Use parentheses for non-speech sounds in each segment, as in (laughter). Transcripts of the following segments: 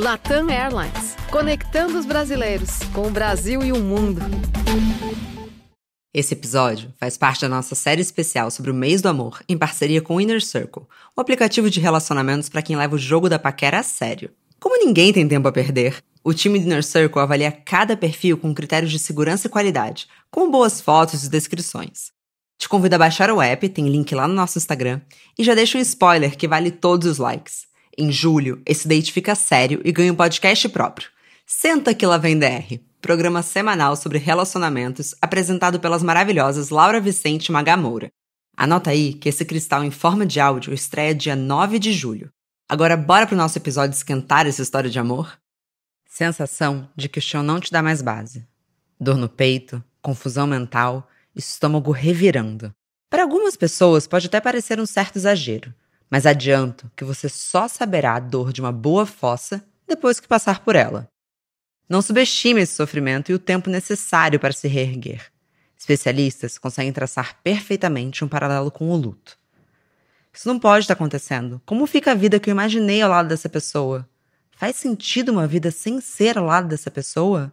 Latam Airlines, conectando os brasileiros com o Brasil e o mundo. Esse episódio faz parte da nossa série especial sobre o mês do amor, em parceria com o Inner Circle, o aplicativo de relacionamentos para quem leva o jogo da paquera a sério. Como ninguém tem tempo a perder, o time do Inner Circle avalia cada perfil com critérios de segurança e qualidade, com boas fotos e descrições. Te convido a baixar o app, tem link lá no nosso Instagram, e já deixo um spoiler que vale todos os likes. Em julho, esse date fica sério e ganha um podcast próprio. Senta que lá vem DR, programa semanal sobre relacionamentos apresentado pelas maravilhosas Laura Vicente e Magamoura. Anota aí que esse cristal em forma de áudio estreia dia 9 de julho. Agora bora pro nosso episódio esquentar essa história de amor? Sensação de que o chão não te dá mais base. Dor no peito, confusão mental, estômago revirando. Para algumas pessoas pode até parecer um certo exagero, mas adianto que você só saberá a dor de uma boa fossa depois que passar por ela. Não subestime esse sofrimento e o tempo necessário para se reerguer. Especialistas conseguem traçar perfeitamente um paralelo com o luto. Isso não pode estar acontecendo. Como fica a vida que eu imaginei ao lado dessa pessoa? Faz sentido uma vida sem ser ao lado dessa pessoa?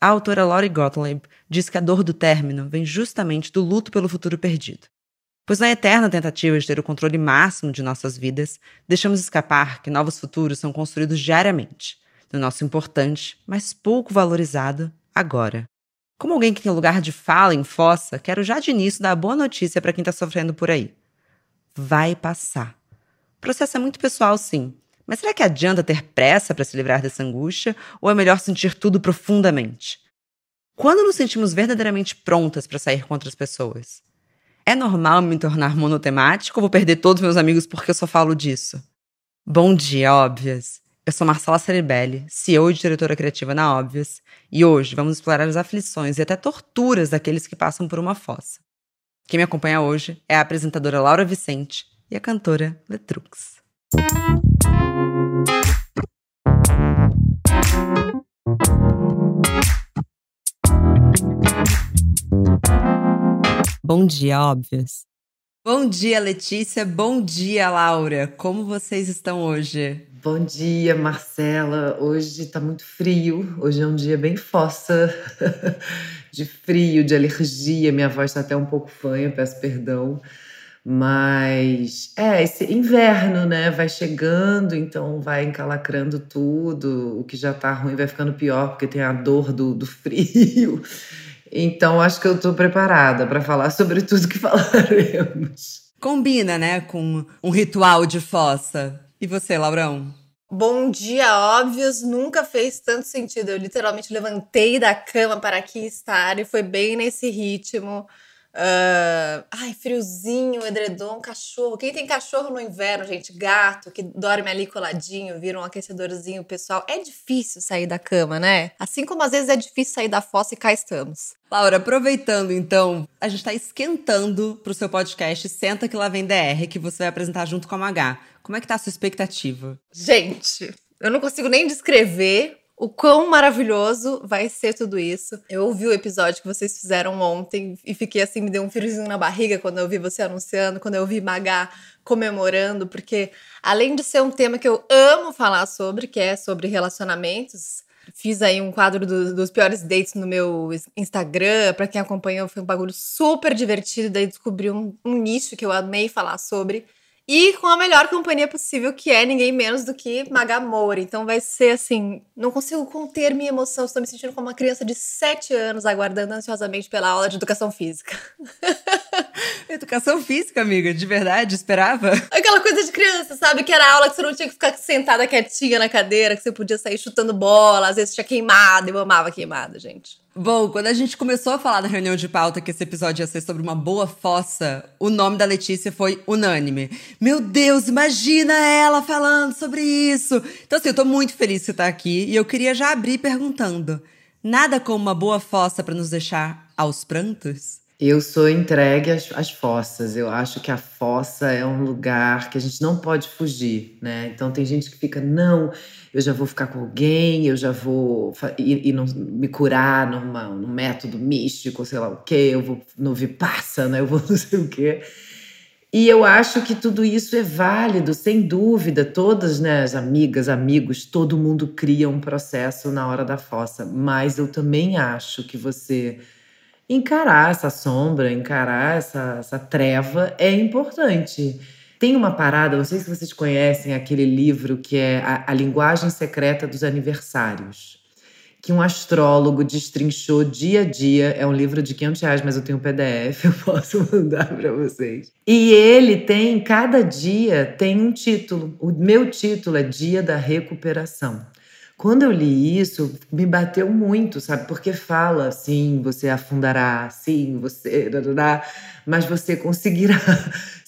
A autora Laurie Gottlieb diz que a dor do término vem justamente do luto pelo futuro perdido. Pois na eterna tentativa de ter o controle máximo de nossas vidas, deixamos escapar que novos futuros são construídos diariamente no nosso importante, mas pouco valorizado agora. Como alguém que tem lugar de fala em fossa, quero já de início dar a boa notícia para quem está sofrendo por aí. Vai passar. O processo é muito pessoal, sim. Mas será que adianta ter pressa para se livrar dessa angústia ou é melhor sentir tudo profundamente? Quando nos sentimos verdadeiramente prontas para sair com outras pessoas? É normal me tornar monotemático ou vou perder todos meus amigos porque eu só falo disso? Bom dia, óbvias! Eu sou Marcela Ceribelli, CEO e diretora criativa na Óbvias, e hoje vamos explorar as aflições e até torturas daqueles que passam por uma fossa. Quem me acompanha hoje é a apresentadora Laura Vicente e a cantora Letrux. Bom dia, Óbvias. Bom dia, Letícia. Bom dia, Laura. Como vocês estão hoje? Bom dia, Marcela. Hoje tá muito frio. Hoje é um dia bem fossa (laughs) de frio, de alergia. Minha voz tá até um pouco fanha, peço perdão. Mas é, esse inverno, né? Vai chegando, então vai encalacrando tudo. O que já tá ruim vai ficando pior, porque tem a dor do, do frio. Então acho que eu tô preparada para falar sobre tudo que (laughs) falaremos. Combina, né, com um ritual de fossa. E você, Laurão? Bom dia, óbvios, nunca fez tanto sentido. Eu literalmente levantei da cama para aqui estar e foi bem nesse ritmo. Uh, ai, friozinho, edredom, cachorro. Quem tem cachorro no inverno, gente? Gato, que dorme ali coladinho, vira um aquecedorzinho pessoal. É difícil sair da cama, né? Assim como às vezes é difícil sair da fossa e cá estamos. Laura, aproveitando então, a gente tá esquentando pro seu podcast Senta que lá vem DR, que você vai apresentar junto com a Magá. Como é que tá a sua expectativa? Gente, eu não consigo nem descrever o quão maravilhoso vai ser tudo isso. Eu ouvi o episódio que vocês fizeram ontem e fiquei assim, me deu um friozinho na barriga quando eu vi você anunciando, quando eu vi Magá comemorando, porque além de ser um tema que eu amo falar sobre, que é sobre relacionamentos, fiz aí um quadro do, dos piores dates no meu Instagram, para quem acompanhou foi um bagulho super divertido, daí descobri um, um nicho que eu amei falar sobre e com a melhor companhia possível, que é ninguém menos do que Magamore. Então vai ser assim, não consigo conter minha emoção, estou me sentindo como uma criança de 7 anos aguardando ansiosamente pela aula de educação física. (laughs) educação física, amiga, de verdade, esperava? Aquela coisa de criança, sabe? Que era aula que você não tinha que ficar sentada quietinha na cadeira, que você podia sair chutando bola, às vezes tinha queimada, eu amava queimada, gente. Bom, quando a gente começou a falar na reunião de pauta que esse episódio ia ser sobre uma boa fossa, o nome da Letícia foi unânime. Meu Deus, imagina ela falando sobre isso! Então, assim, eu tô muito feliz que tá aqui e eu queria já abrir perguntando: nada como uma boa fossa para nos deixar aos prantos? Eu sou entregue às, às, fossas. Eu acho que a fossa é um lugar que a gente não pode fugir, né? Então tem gente que fica, não, eu já vou ficar com alguém, eu já vou ir, ir me curar numa, num método místico, sei lá o quê, eu vou no Vipassana, eu vou (laughs) não sei o quê. E eu acho que tudo isso é válido, sem dúvida. Todas, né, as amigas, amigos, todo mundo cria um processo na hora da fossa. Mas eu também acho que você encarar essa sombra, encarar essa, essa treva é importante. Tem uma parada, não sei se vocês conhecem aquele livro que é A, a Linguagem Secreta dos Aniversários que um astrólogo destrinchou dia a dia. É um livro de 500 reais, mas eu tenho um PDF, (laughs) eu posso mandar para vocês. E ele tem, cada dia tem um título. O meu título é Dia da Recuperação. Quando eu li isso, me bateu muito, sabe? Porque fala, sim, você afundará, sim, você. Mas você conseguirá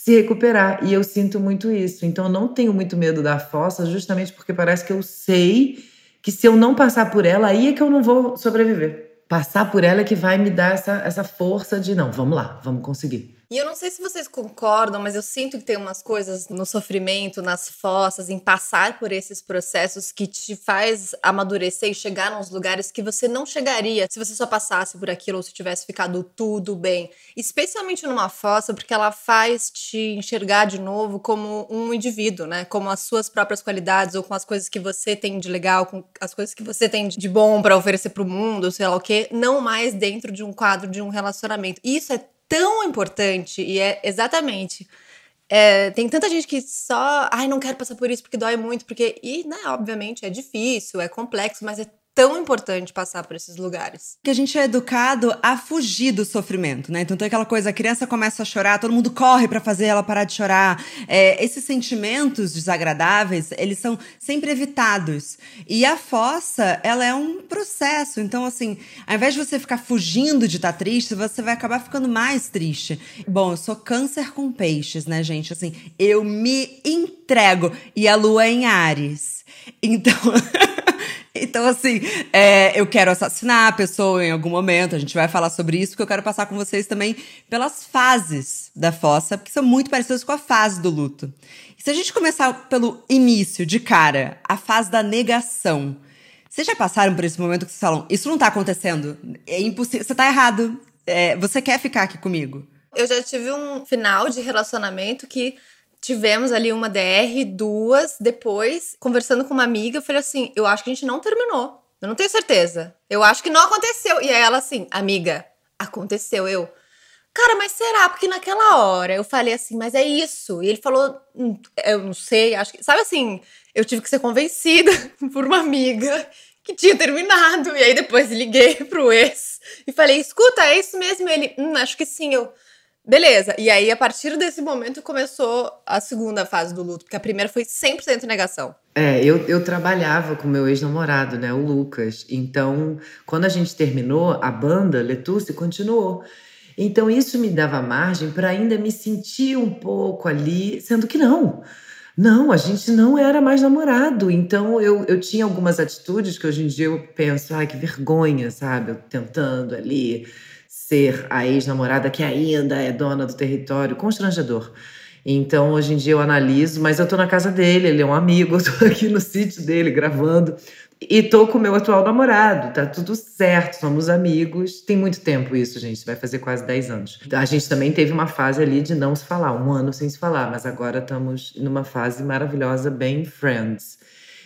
se recuperar. E eu sinto muito isso. Então, eu não tenho muito medo da fossa, justamente porque parece que eu sei que se eu não passar por ela, aí é que eu não vou sobreviver. Passar por ela é que vai me dar essa, essa força de não, vamos lá, vamos conseguir. E eu não sei se vocês concordam, mas eu sinto que tem umas coisas no sofrimento, nas fossas, em passar por esses processos que te faz amadurecer e chegar nos lugares que você não chegaria se você só passasse por aquilo ou se tivesse ficado tudo bem. Especialmente numa fossa, porque ela faz te enxergar de novo como um indivíduo, né? Como as suas próprias qualidades ou com as coisas que você tem de legal, com as coisas que você tem de bom para oferecer para o mundo, sei lá o quê, não mais dentro de um quadro de um relacionamento. Isso é tão importante e é exatamente. É, tem tanta gente que só, ai, não quero passar por isso porque dói muito, porque, e, né, obviamente é difícil, é complexo, mas é tão importante passar por esses lugares. Que a gente é educado a fugir do sofrimento, né? Então tem aquela coisa, a criança começa a chorar, todo mundo corre para fazer ela parar de chorar. É, esses sentimentos desagradáveis, eles são sempre evitados. E a fossa, ela é um processo. Então, assim, ao invés de você ficar fugindo de estar tá triste, você vai acabar ficando mais triste. Bom, eu sou câncer com peixes, né, gente? Assim, eu me entrego. E a lua é em Ares. Então. (laughs) Então, assim, é, eu quero assassinar a pessoa em algum momento, a gente vai falar sobre isso, porque eu quero passar com vocês também pelas fases da fossa, que são muito parecidas com a fase do luto. E se a gente começar pelo início, de cara, a fase da negação. Vocês já passaram por esse momento que vocês falam, isso não tá acontecendo, é impossível, você tá errado, é, você quer ficar aqui comigo? Eu já tive um final de relacionamento que tivemos ali uma DR, duas. Depois, conversando com uma amiga, eu falei assim: eu acho que a gente não terminou. Eu não tenho certeza. Eu acho que não aconteceu. E aí ela assim, amiga, aconteceu. Eu, cara, mas será? Porque naquela hora eu falei assim, mas é isso. E ele falou, hum, eu não sei, acho que. Sabe assim, eu tive que ser convencida (laughs) por uma amiga que tinha terminado. E aí depois liguei (laughs) pro ex e falei, escuta, é isso mesmo? E ele, hum, acho que sim. Eu, Beleza, e aí a partir desse momento começou a segunda fase do luto, porque a primeira foi 100% negação. É, eu, eu trabalhava com meu ex-namorado, né, o Lucas. Então, quando a gente terminou, a banda Letusse continuou. Então, isso me dava margem para ainda me sentir um pouco ali, sendo que não. Não, a gente não era mais namorado. Então, eu, eu tinha algumas atitudes que hoje em dia eu penso, ai, que vergonha, sabe? Eu tentando ali ser a ex-namorada que ainda é dona do território, constrangedor. Então, hoje em dia eu analiso, mas eu tô na casa dele, ele é um amigo, (laughs) eu tô aqui no sítio dele gravando. E tô com o meu atual namorado, tá tudo certo, somos amigos. Tem muito tempo isso, gente, vai fazer quase 10 anos. A gente também teve uma fase ali de não se falar, um ano sem se falar, mas agora estamos numa fase maravilhosa, bem friends.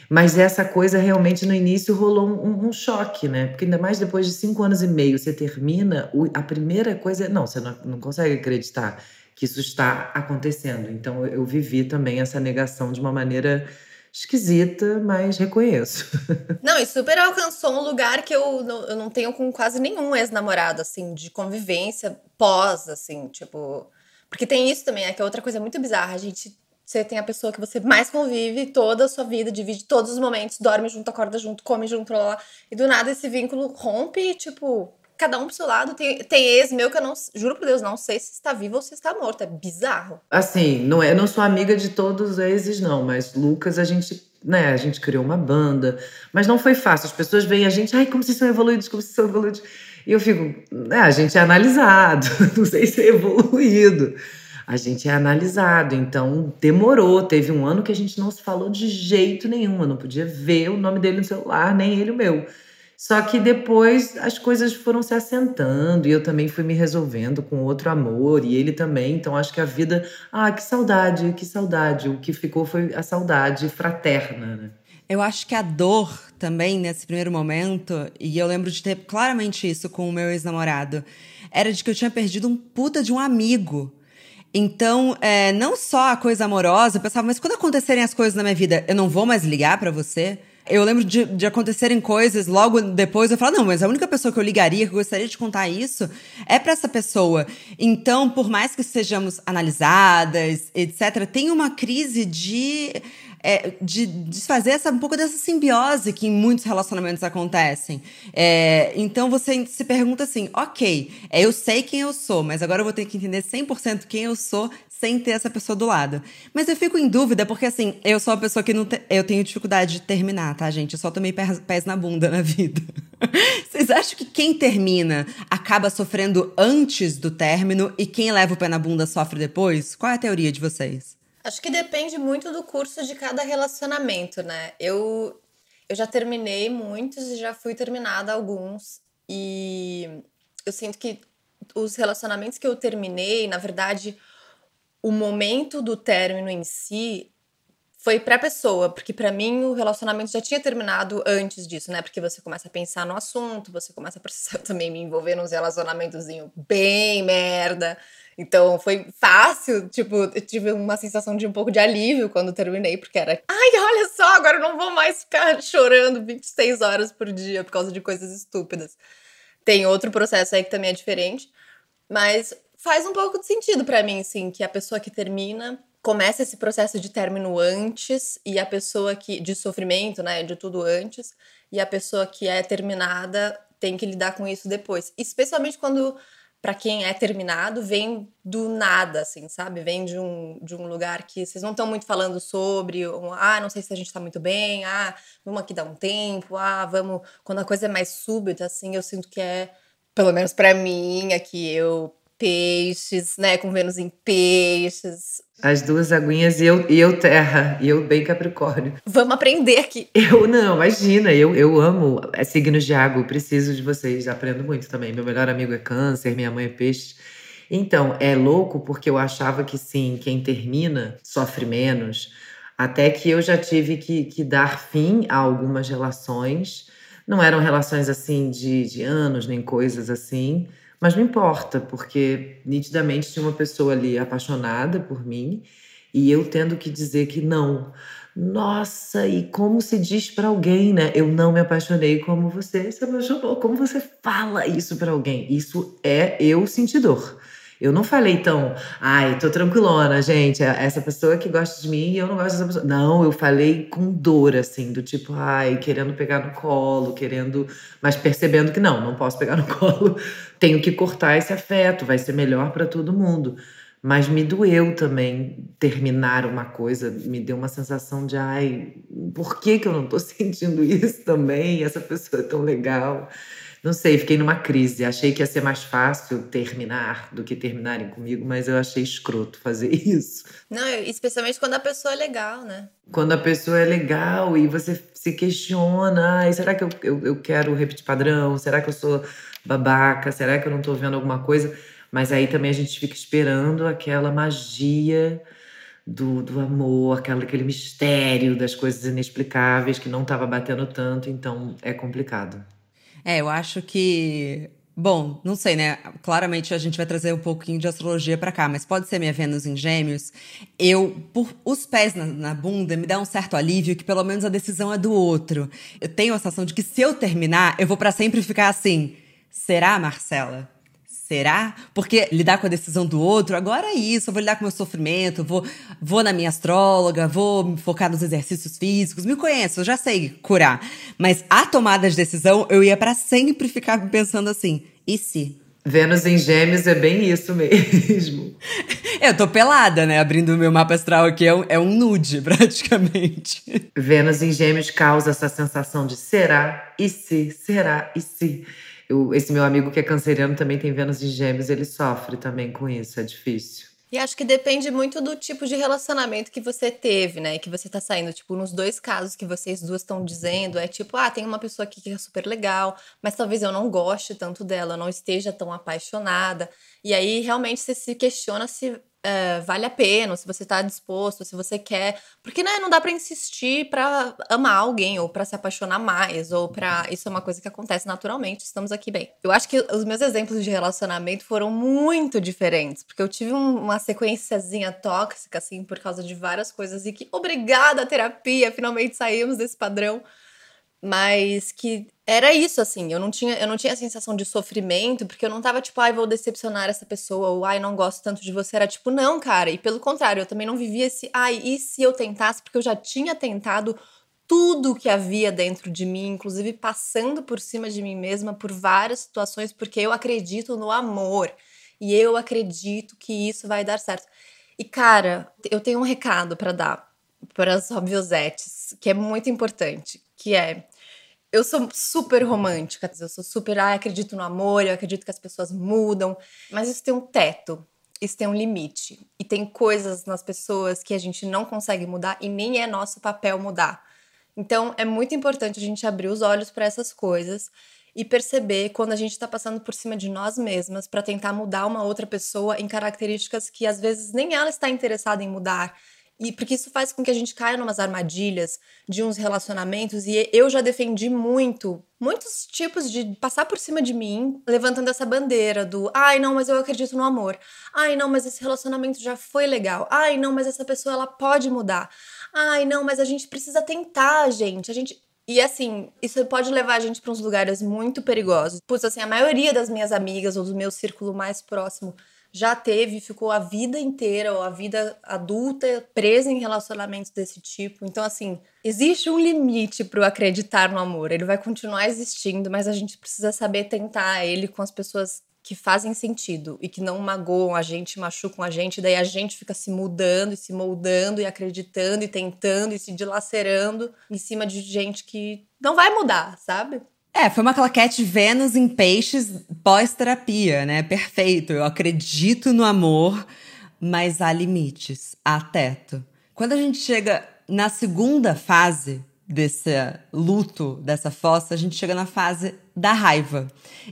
Mas essa coisa realmente no início rolou um, um, choque, né? Porque ainda mais depois de cinco anos e meio você termina, a primeira coisa é. Não, você não, não consegue acreditar que isso está acontecendo. Então eu vivi também essa negação de uma maneira esquisita, mas reconheço. (laughs) Não, e super alcançou um lugar que eu não, eu não tenho com quase nenhum ex-namorado, assim, de convivência pós, assim, tipo. Porque tem isso também, é que é outra coisa muito bizarra. A gente você tem a pessoa que você mais convive toda a sua vida, divide todos os momentos, dorme junto, acorda junto, come junto, lá, lá. E do nada esse vínculo rompe tipo, cada um pro seu lado. Tem, tem ex meu que eu não, juro por Deus, não sei se está vivo ou se está morto. É bizarro. Assim, não é, eu não sou amiga de todos os exes, não, mas Lucas, a gente, né, a gente criou uma banda, mas não foi fácil. As pessoas veem a gente, ai, como vocês são evoluídos, como vocês são evoluídos. E eu fico, né, a gente é analisado, (laughs) não sei se é evoluído a gente é analisado. Então, demorou. Teve um ano que a gente não se falou de jeito nenhum. Eu não podia ver o nome dele no celular, nem ele o meu. Só que depois as coisas foram se assentando e eu também fui me resolvendo com outro amor e ele também. Então acho que a vida. Ah, que saudade, que saudade. O que ficou foi a saudade fraterna, né? Eu acho que a dor também, nesse primeiro momento, e eu lembro de ter claramente isso com o meu ex-namorado, era de que eu tinha perdido um puta de um amigo. Então, é, não só a coisa amorosa, eu pensava, mas quando acontecerem as coisas na minha vida, eu não vou mais ligar para você? Eu lembro de, de, acontecerem coisas logo depois, eu falo, não, mas a única pessoa que eu ligaria, que eu gostaria de contar isso, é para essa pessoa. Então, por mais que sejamos analisadas, etc., tem uma crise de é, de desfazer essa, um pouco dessa simbiose que em muitos relacionamentos acontecem. É, então você se pergunta assim: ok, é, eu sei quem eu sou, mas agora eu vou ter que entender 100% quem eu sou sem ter essa pessoa do lado. Mas eu fico em dúvida porque, assim, eu sou uma pessoa que não te, eu tenho dificuldade de terminar, tá, gente? Eu só tomei pés, na bunda na vida. (laughs) Vocês acham que quem termina acaba sofrendo antes do término e quem leva o pé na bunda sofre depois? Qual é a teoria de vocês? Acho que depende muito do curso de cada relacionamento, né? Eu, eu já terminei muitos e já fui terminada alguns. E eu sinto que os relacionamentos que eu terminei, na verdade, o momento do término em si foi pra pessoa, porque para mim o relacionamento já tinha terminado antes disso, né? Porque você começa a pensar no assunto, você começa a processar. (laughs) Também me envolver nos relacionamentozinho bem merda. Então foi fácil, tipo, eu tive uma sensação de um pouco de alívio quando terminei, porque era, ai, olha só, agora eu não vou mais ficar (laughs) chorando 26 horas por dia por causa de coisas estúpidas. Tem outro processo aí que também é diferente, mas faz um pouco de sentido para mim, sim, que a pessoa que termina começa esse processo de término antes e a pessoa que de sofrimento, né, de tudo antes, e a pessoa que é terminada tem que lidar com isso depois, especialmente quando para quem é terminado, vem do nada, assim, sabe? Vem de um, de um lugar que vocês não estão muito falando sobre, um, ah, não sei se a gente tá muito bem, ah, vamos aqui dar um tempo, ah, vamos. Quando a coisa é mais súbita, assim, eu sinto que é, pelo menos para mim, aqui eu peixes, né? Com Vênus em peixes. As duas aguinhas e eu, e eu terra, e eu bem capricórnio. Vamos aprender aqui. Eu não, imagina, eu, eu amo é, signos de água, preciso de vocês, aprendo muito também. Meu melhor amigo é câncer, minha mãe é peixe. Então, é louco porque eu achava que sim, quem termina sofre menos, até que eu já tive que, que dar fim a algumas relações. Não eram relações assim de, de anos, nem coisas assim, mas não importa, porque nitidamente tinha uma pessoa ali apaixonada por mim e eu tendo que dizer que não. Nossa, e como se diz para alguém, né? Eu não me apaixonei como você se apaixonou. Como você fala isso para alguém? Isso é eu sentir dor. Eu não falei tão, ai, tô tranquilona, gente. É essa pessoa que gosta de mim e eu não gosto dessa pessoa. Não, eu falei com dor, assim, do tipo, ai, querendo pegar no colo, querendo. Mas percebendo que não, não posso pegar no (laughs) colo. Tenho que cortar esse afeto, vai ser melhor para todo mundo. Mas me doeu também terminar uma coisa, me deu uma sensação de, ai, por que, que eu não tô (laughs) sentindo isso também? Essa pessoa é tão legal. Não sei, fiquei numa crise. Achei que ia ser mais fácil terminar do que terminarem comigo, mas eu achei escroto fazer (laughs) isso. Não, especialmente quando a pessoa é legal, né? Quando a pessoa é legal e você se questiona, ai, será que eu, eu, eu quero repetir padrão? Será que eu sou babaca? Será que eu não tô vendo alguma coisa? Mas aí também a gente fica esperando aquela magia do, do amor, aquela, aquele mistério das coisas inexplicáveis que não estava batendo tanto, então é complicado. É, eu acho que. Bom, não sei, né? Claramente a gente vai trazer um pouquinho de astrologia para cá, mas pode ser minha Vênus em Gêmeos. Eu, por os pés na, na, bunda, me dá um certo alívio que pelo menos a decisão é do outro. Eu tenho a sensação de que se eu terminar, eu vou para sempre ficar assim. Será, Marcela? Será? Porque lidar com a decisão do outro, agora é isso, eu vou lidar com o meu sofrimento, vou, vou na minha astróloga, vou me focar nos exercícios físicos, me conheço, eu já sei curar. Mas a tomada de decisão, eu ia para sempre ficar pensando assim, e se? Vênus em Gêmeos é bem isso mesmo. (laughs) eu tô pelada, né? Abrindo o meu mapa astral aqui, é um, é um nude, (laughs) praticamente. Vênus em Gêmeos causa essa sensação de será, e se, será, e se. Eu, esse meu amigo que é canceriano também tem Vênus em Gêmeos, ele sofre também com isso, é difícil. E acho que depende muito do tipo de relacionamento que você teve, né? Que você tá saindo. Tipo, nos dois casos que vocês duas estão dizendo, é tipo, ah, tem uma pessoa aqui que é super legal, mas talvez eu não goste tanto dela, não esteja tão apaixonada. E aí, realmente, você se questiona se é, vale a pena, se você tá disposto, se você quer. Porque né, não dá para insistir para amar alguém, ou para se apaixonar mais, ou para Isso é uma coisa que acontece naturalmente, estamos aqui bem. Eu acho que os meus exemplos de relacionamento foram muito diferentes, porque eu tive um, uma sequenciazinha tóxica, assim, por causa de várias coisas, e que, obrigada, terapia, finalmente saímos desse padrão mas que era isso assim, eu não tinha eu não tinha a sensação de sofrimento, porque eu não tava tipo, ai, vou decepcionar essa pessoa ou ai, não gosto tanto de você, era tipo, não, cara, e pelo contrário, eu também não vivia esse, ai, e se eu tentasse, porque eu já tinha tentado tudo que havia dentro de mim, inclusive passando por cima de mim mesma por várias situações, porque eu acredito no amor e eu acredito que isso vai dar certo. E cara, eu tenho um recado para dar para as obviosetes, que é muito importante que é eu sou super romântica, eu sou super, ah, acredito no amor, eu acredito que as pessoas mudam, mas isso tem um teto, isso tem um limite. E tem coisas nas pessoas que a gente não consegue mudar e nem é nosso papel mudar. Então é muito importante a gente abrir os olhos para essas coisas e perceber quando a gente está passando por cima de nós mesmas para tentar mudar uma outra pessoa em características que às vezes nem ela está interessada em mudar e porque isso faz com que a gente caia numas armadilhas de uns relacionamentos. E eu já defendi muito, muitos tipos de passar por cima de mim, levantando essa bandeira do ai, não, mas eu acredito no amor. Ai, não, mas esse relacionamento já foi legal. Ai, não, mas essa pessoa ela pode mudar. Ai, não, mas a gente precisa tentar, gente. A gente. E assim, isso pode levar a gente para uns lugares muito perigosos. Pois assim, a maioria das minhas amigas ou do meu círculo mais próximo já teve, ficou a vida inteira ou a vida adulta presa em relacionamentos desse tipo. Então, assim, existe um limite para o acreditar no amor. Ele vai continuar existindo, mas a gente precisa saber tentar ele com as pessoas que fazem sentido e que não magoam a gente, machucam a gente, daí a gente fica se mudando e se moldando e acreditando e tentando e se dilacerando em cima de gente que não vai mudar, sabe? É, foi uma claquete Vênus em peixes pós-terapia, né? Perfeito. Eu acredito no amor, mas há limites, há teto. Quando a gente chega na segunda fase desse luto, dessa fossa, a gente chega na fase da raiva.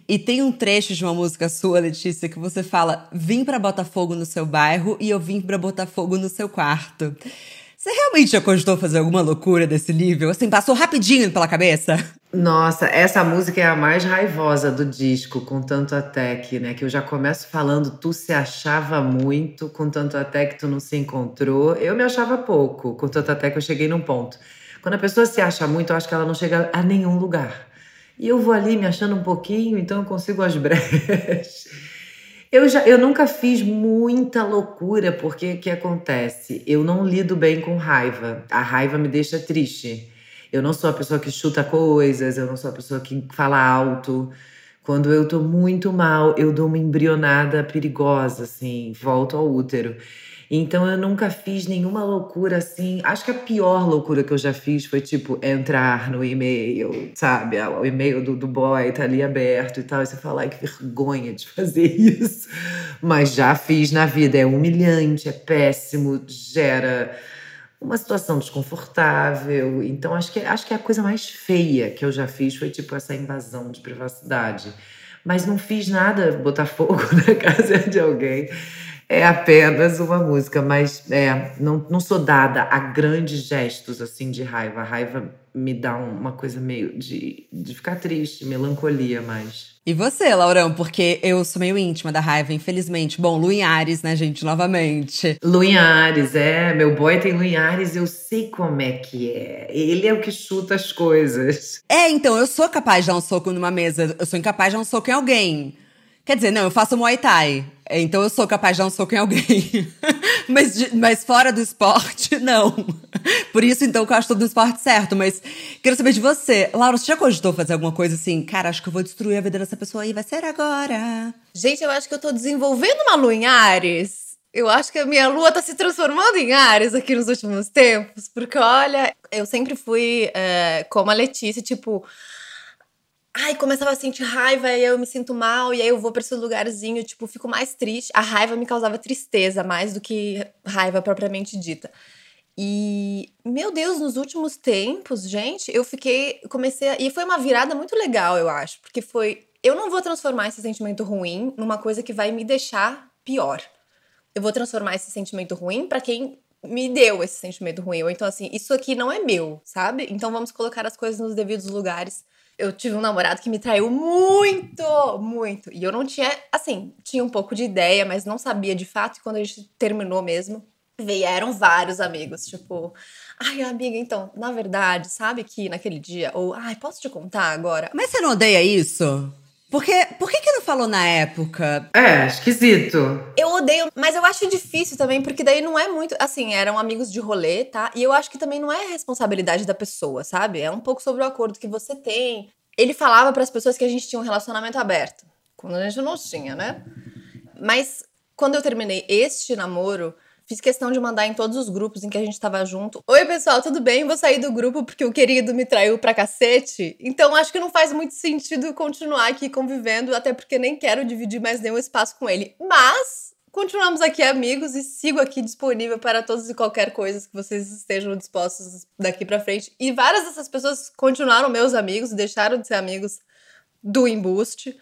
E tem um trecho de uma música sua, Letícia, que você fala: "Vim para botar fogo no seu bairro e eu vim para botar fogo no seu quarto". Você realmente já cogitou fazer alguma loucura desse nível? Assim, passou rapidinho pela cabeça? Nossa, essa música é a mais raivosa do disco, com tanto até que, né? Que eu já começo falando, tu se achava muito, com tanto até que tu não se encontrou. Eu me achava pouco, com tanto até que eu cheguei num ponto. Quando a pessoa se acha muito, eu acho que ela não chega a nenhum lugar. E eu vou ali me achando um pouquinho, então eu consigo as (laughs) brechas. Eu, já, eu nunca fiz muita loucura, porque o que acontece? Eu não lido bem com raiva. A raiva me deixa triste. Eu não sou a pessoa que chuta coisas, eu não sou a pessoa que fala alto. Quando eu tô muito mal, eu dou uma embrionada perigosa, assim, volto ao útero. Então eu nunca fiz nenhuma loucura assim. Acho que a pior loucura que eu já fiz foi tipo entrar no e-mail, sabe? O e-mail do, do boy tá ali aberto e tal. E você fala, ai, que vergonha de fazer (laughs) isso. Mas já fiz na vida. É humilhante, é péssimo, gera uma situação desconfortável. Então acho que, acho que a coisa mais feia que eu já fiz foi tipo essa invasão de privacidade. Mas não fiz nada botar fogo (laughs) na casa de alguém é apenas uma música, mas é, não, não sou dada a grandes gestos assim de raiva. A raiva me dá uma coisa meio de, de ficar triste, melancolia mais. E você, Laurão? Porque eu sou meio íntima da raiva, infelizmente. Bom, Lu Ares, né, gente, novamente. Lu Ares, é. Meu boy tem Lu Ares, eu sei como é que é. Ele é o que chuta as coisas. É, então, eu sou capaz de dar um soco numa mesa. Eu sou incapaz de dar um soco em alguém. Quer dizer, não, eu faço Muay Thai. Então eu sou capaz de dar um soco em alguém. (laughs) mas, mas fora do esporte, (laughs) não. Por isso, então, que eu acho todo o esporte certo. Mas quero saber de você. Laura, você já cogitou fazer alguma coisa assim? Cara, acho que eu vou destruir a vida dessa pessoa aí, vai ser agora. Gente, eu acho que eu tô desenvolvendo uma lua em Ares. Eu acho que a minha lua tá se transformando em Ares aqui nos últimos tempos. Porque, olha, eu sempre fui é, como a Letícia, tipo ai, começava a sentir raiva e eu me sinto mal, e aí eu vou pra esse lugarzinho, tipo, fico mais triste. A raiva me causava tristeza mais do que raiva propriamente dita. E, meu Deus, nos últimos tempos, gente, eu fiquei, comecei, a, e foi uma virada muito legal, eu acho, porque foi, eu não vou transformar esse sentimento ruim numa coisa que vai me deixar pior. Eu vou transformar esse sentimento ruim para quem me deu esse sentimento ruim. Ou então, assim, isso aqui não é meu, sabe? Então vamos colocar as coisas nos devidos lugares. Eu tive um namorado que me traiu muito, muito. E eu não tinha, assim, tinha um pouco de ideia, mas não sabia de fato. E quando a gente terminou mesmo, vieram vários amigos, tipo, ai, amiga, então, na verdade, sabe que naquele dia, ou, ai, posso te contar agora? Mas você não odeia isso? Porque, por que que não falou na época? É, esquisito. Eu odeio, mas eu acho difícil também, porque daí não é muito. Assim, eram amigos de rolê, tá? E eu acho que também não é responsabilidade da pessoa, sabe? É um pouco sobre o acordo que você tem. Ele falava para as pessoas que a gente tinha um relacionamento aberto, quando a gente não tinha, né? Mas quando eu terminei este namoro, Fiz questão de mandar em todos os grupos em que a gente tava junto. Oi, pessoal, tudo bem? Vou sair do grupo porque o querido me traiu pra cacete. Então acho que não faz muito sentido continuar aqui convivendo, até porque nem quero dividir mais nenhum espaço com ele. Mas continuamos aqui amigos e sigo aqui disponível para todos e qualquer coisa que vocês estejam dispostos daqui para frente. E várias dessas pessoas continuaram meus amigos, deixaram de ser amigos do embuste.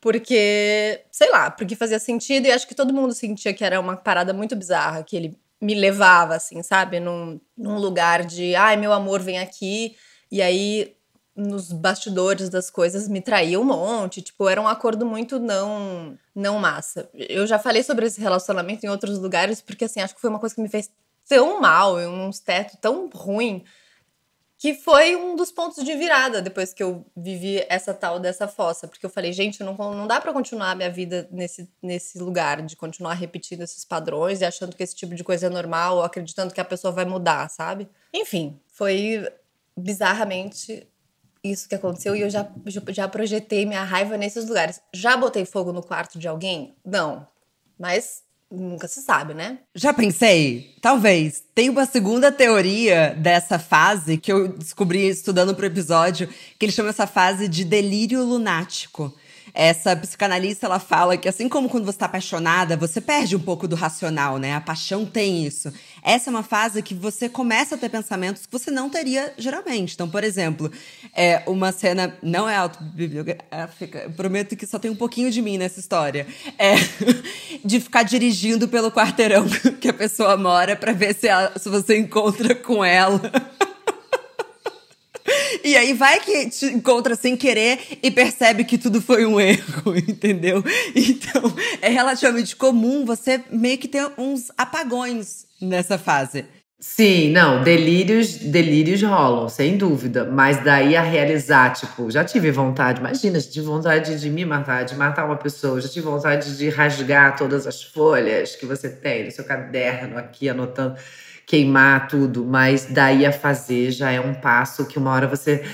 Porque, sei lá, porque fazia sentido e acho que todo mundo sentia que era uma parada muito bizarra, que ele me levava, assim, sabe? Num, num lugar de, ai, meu amor, vem aqui. E aí, nos bastidores das coisas, me traía um monte. Tipo, era um acordo muito não, não massa. Eu já falei sobre esse relacionamento em outros lugares, porque, assim, acho que foi uma coisa que me fez tão mal, em uns teto tão ruim que foi um dos pontos de virada depois que eu vivi essa tal dessa fossa, porque eu falei, gente, não, não dá para continuar a minha vida nesse, nesse lugar, de continuar repetindo esses padrões e achando que esse tipo de coisa é normal, ou acreditando que a pessoa vai mudar, sabe? Enfim, foi bizarramente isso que aconteceu e eu já, já projetei minha raiva nesses lugares. Já botei fogo no quarto de alguém? Não. Mas Nunca se sabe, né? Já pensei? Talvez. Tem uma segunda teoria dessa fase que eu descobri estudando pro episódio, que ele chama essa fase de delírio lunático. Essa psicanalista, ela fala que assim como quando você está apaixonada, você perde um pouco do racional, né? A paixão tem isso. Essa é uma fase que você começa a ter pensamentos que você não teria geralmente. Então, por exemplo, é uma cena não é autobiográfica, prometo que só tem um pouquinho de mim nessa história. É (laughs) de ficar dirigindo pelo quarteirão (laughs) que a pessoa mora para ver se, ela, se você encontra com ela. (laughs) E aí vai que te encontra sem querer e percebe que tudo foi um erro, (laughs) entendeu? Então, é relativamente comum você meio que ter uns apagões nessa fase. Sim, não, delírios, delírios rolam, sem dúvida. Mas daí a realizar, tipo, já tive vontade, imagina, já tive vontade de me matar, de matar uma pessoa, já tive vontade de rasgar todas as folhas que você tem no seu caderno aqui, anotando queimar tudo, mas daí a fazer já é um passo que uma hora você,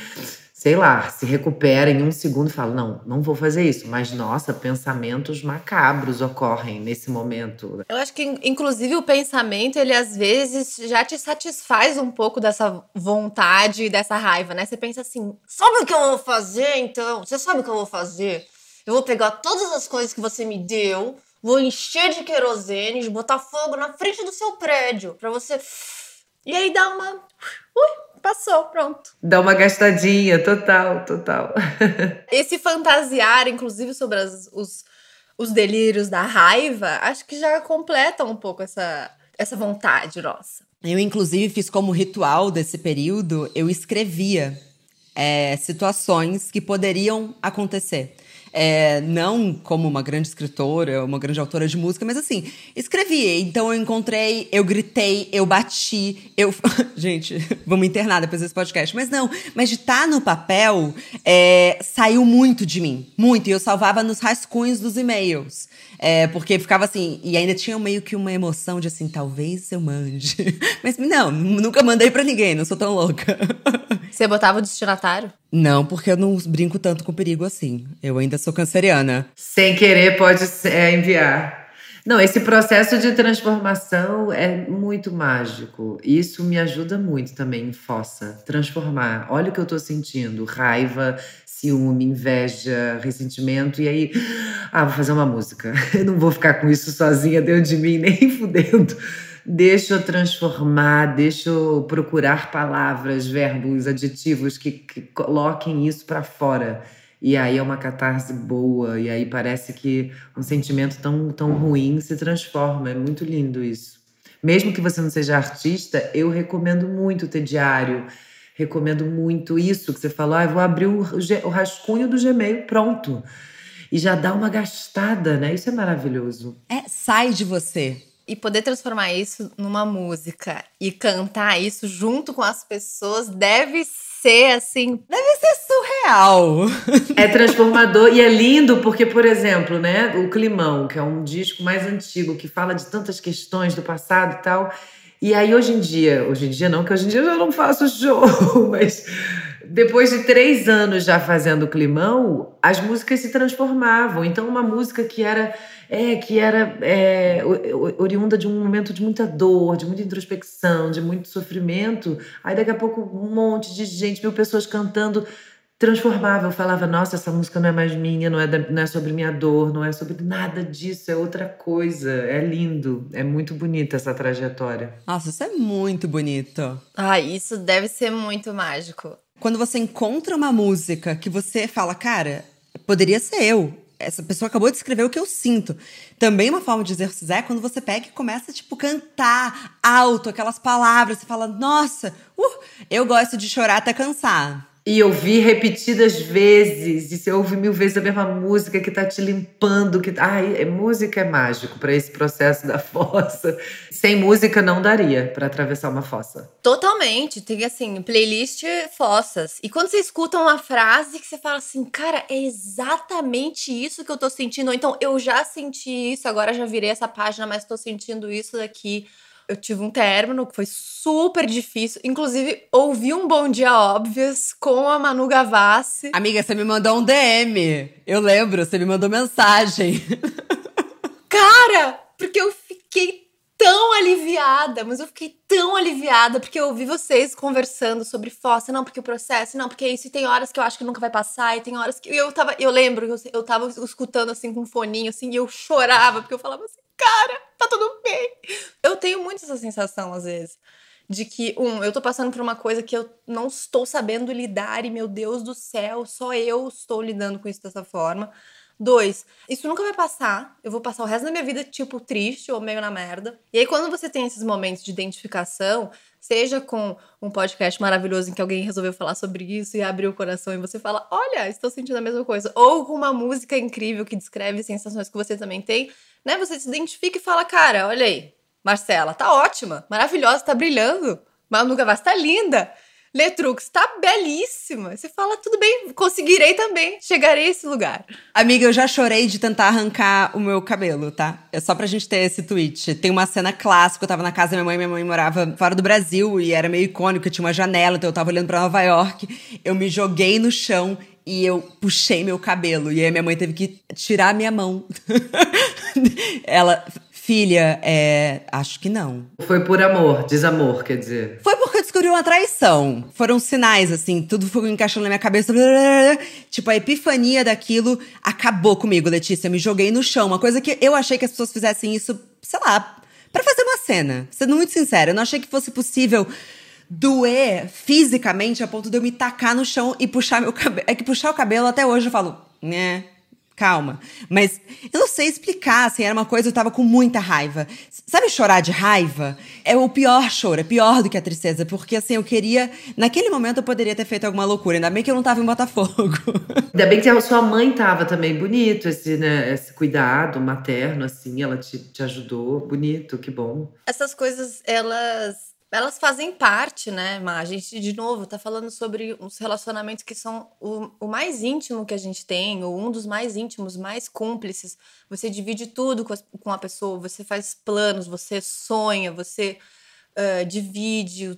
sei lá, se recupera em um segundo e fala: não, não vou fazer isso. Mas nossa, pensamentos macabros ocorrem nesse momento. Eu acho que, inclusive, o pensamento, ele às vezes já te satisfaz um pouco dessa vontade e dessa raiva, né? Você pensa assim: sabe o que eu vou fazer então? Você sabe o que eu vou fazer? Eu vou pegar todas as coisas que você me deu, vou encher de querosene, botar fogo na frente do seu prédio, para você. E aí dá uma. Ui, passou, pronto. Dá uma gastadinha, total, total. (laughs) Esse fantasiar, inclusive, sobre as, os, os delírios da raiva, acho que já completa um pouco essa, essa vontade nossa. Eu, inclusive, fiz como ritual desse período, eu escrevia é, situações que poderiam acontecer. É, não como uma grande escritora, uma grande autora de música, mas assim, escrevi. Então eu encontrei, eu gritei, eu bati, eu. (laughs) Gente, vamos internar depois desse podcast. Mas não, mas de estar tá no papel, é, saiu muito de mim. Muito. E eu salvava nos rascunhos dos e-mails. É, porque ficava assim, e ainda tinha meio que uma emoção de assim, talvez eu mande. (laughs) Mas não, nunca mandei para ninguém, não sou tão louca. Você botava o destinatário? Não, porque eu não brinco tanto com perigo assim. Eu ainda sou canceriana. Sem querer pode é, enviar. Não, esse processo de transformação é muito mágico. Isso me ajuda muito também em fossa. Transformar. Olha o que eu tô sentindo: raiva, ciúme, inveja, ressentimento. E aí, ah, vou fazer uma música. (laughs) Eu não vou ficar com isso sozinha dentro de mim, nem (laughs) fudendo. Deixa eu transformar, deixa eu procurar palavras, verbos, adjetivos que, que coloquem isso para fora. E aí é uma catarse boa, e aí parece que um sentimento tão, tão ruim se transforma. É muito lindo isso. Mesmo que você não seja artista, eu recomendo muito ter diário. Recomendo muito isso que você falou. Ah, vou abrir o, o rascunho do Gmail, pronto. E já dá uma gastada, né? Isso é maravilhoso. É, sai de você. E poder transformar isso numa música e cantar isso junto com as pessoas deve ser assim. Deve ser surreal. (laughs) É transformador e é lindo porque, por exemplo, né, o Climão, que é um disco mais antigo que fala de tantas questões do passado e tal. E aí hoje em dia, hoje em dia não, que hoje em dia eu já não faço show, (laughs) mas depois de três anos já fazendo Climão, as músicas se transformavam. Então uma música que era é, que era é, oriunda de um momento de muita dor, de muita introspecção, de muito sofrimento. Aí daqui a pouco um monte de gente, mil pessoas cantando, transformava. Eu falava, nossa, essa música não é mais minha, não é, da, não é sobre minha dor, não é sobre nada disso, é outra coisa. É lindo, é muito bonita essa trajetória. Nossa, isso é muito bonito. Ah, isso deve ser muito mágico. Quando você encontra uma música que você fala, cara, poderia ser eu essa pessoa acabou de escrever o que eu sinto. Também uma forma de exercitar é quando você pega e começa, tipo, cantar alto aquelas palavras. Você fala, nossa, uh, eu gosto de chorar até cansar. E ouvir repetidas vezes, e você ouve mil vezes a mesma música que tá te limpando, que ai, é, música é mágico para esse processo da fossa. Sem música não daria para atravessar uma fossa. Totalmente, tem assim, playlist fossas. E quando você escuta uma frase que você fala assim, cara, é exatamente isso que eu tô sentindo, ou então eu já senti isso, agora já virei essa página, mas tô sentindo isso daqui eu tive um término que foi super difícil. Inclusive, ouvi um Bom Dia Óbvias com a Manu Gavassi. Amiga, você me mandou um DM. Eu lembro, você me mandou mensagem. (laughs) Cara, porque eu fiquei tão aliviada, mas eu fiquei tão aliviada porque eu ouvi vocês conversando sobre fossa, não, porque o processo, não, porque isso, e tem horas que eu acho que nunca vai passar, e tem horas que eu tava, eu lembro que eu, eu tava escutando assim com um foninho assim, e eu chorava porque eu falava assim, cara, tá tudo bem. Eu tenho muito essa sensação, às vezes, de que, um, eu tô passando por uma coisa que eu não estou sabendo lidar e, meu Deus do céu, só eu estou lidando com isso dessa forma. Dois, isso nunca vai passar. Eu vou passar o resto da minha vida, tipo, triste ou meio na merda. E aí, quando você tem esses momentos de identificação, seja com um podcast maravilhoso em que alguém resolveu falar sobre isso e abriu o coração e você fala, olha, estou sentindo a mesma coisa. Ou com uma música incrível que descreve sensações que você também tem, né? Você se identifica e fala, cara, olha aí, Marcela, tá ótima, maravilhosa, tá brilhando. Manu Gavassi tá linda. Letrux tá belíssima. Você fala, tudo bem, conseguirei também, chegarei a esse lugar. Amiga, eu já chorei de tentar arrancar o meu cabelo, tá? É só pra gente ter esse tweet. Tem uma cena clássica, eu tava na casa da minha mãe, minha mãe morava fora do Brasil e era meio icônico, tinha uma janela, então eu tava olhando pra Nova York. Eu me joguei no chão e eu puxei meu cabelo. E aí minha mãe teve que tirar a minha mão. (laughs) Ela, filha, é, acho que não. Foi por amor, desamor, quer dizer. Foi porque eu descobri uma traição. Foram sinais, assim, tudo foi encaixando na minha cabeça. Tipo, a epifania daquilo acabou comigo, Letícia. Eu me joguei no chão. Uma coisa que eu achei que as pessoas fizessem isso, sei lá, para fazer uma cena. Sendo muito sincera, eu não achei que fosse possível doer fisicamente a ponto de eu me tacar no chão e puxar meu cabelo. É que puxar o cabelo até hoje eu falo, né? Calma. Mas eu não sei explicar, assim, era uma coisa, eu tava com muita raiva. Sabe chorar de raiva? É o pior choro, é pior do que a tristeza, porque assim, eu queria. Naquele momento eu poderia ter feito alguma loucura, ainda bem que eu não tava em Botafogo. (laughs) Ainda bem que a sua mãe tava também bonito, esse, né, esse cuidado materno, assim, ela te, te ajudou. Bonito, que bom. Essas coisas, elas elas fazem parte, né, Má? A gente, de novo, tá falando sobre os relacionamentos que são o, o, mais íntimo que a gente tem, ou um dos mais íntimos, mais cúmplices. Você divide tudo com a, com a pessoa, você faz planos, você sonha, você uh, divide.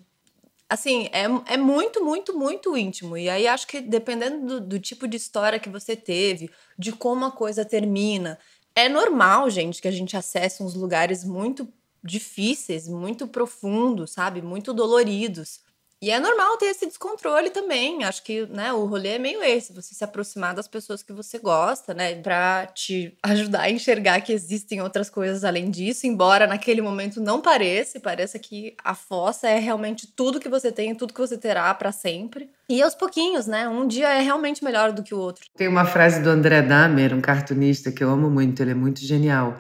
Assim, é, é muito, muito, muito íntimo. E aí acho que dependendo do, do tipo de história que você teve, de como a coisa termina, É normal, gente, que a gente acesse uns lugares muito difíceis, muito profundos, sabe? Muito doloridos. E é normal ter esse descontrole também. Acho que, né, o rolê é meio esse, você se aproximar das pessoas que você gosta, né, para te ajudar a enxergar que existem outras coisas além disso, embora naquele momento não pareça, pareça que a fossa é realmente tudo que você tem, tudo que você terá para sempre. E aos pouquinhos, né? Um dia é realmente melhor do que o outro. Tem uma frase do André Dahmer, um cartunista que eu amo muito, ele é muito genial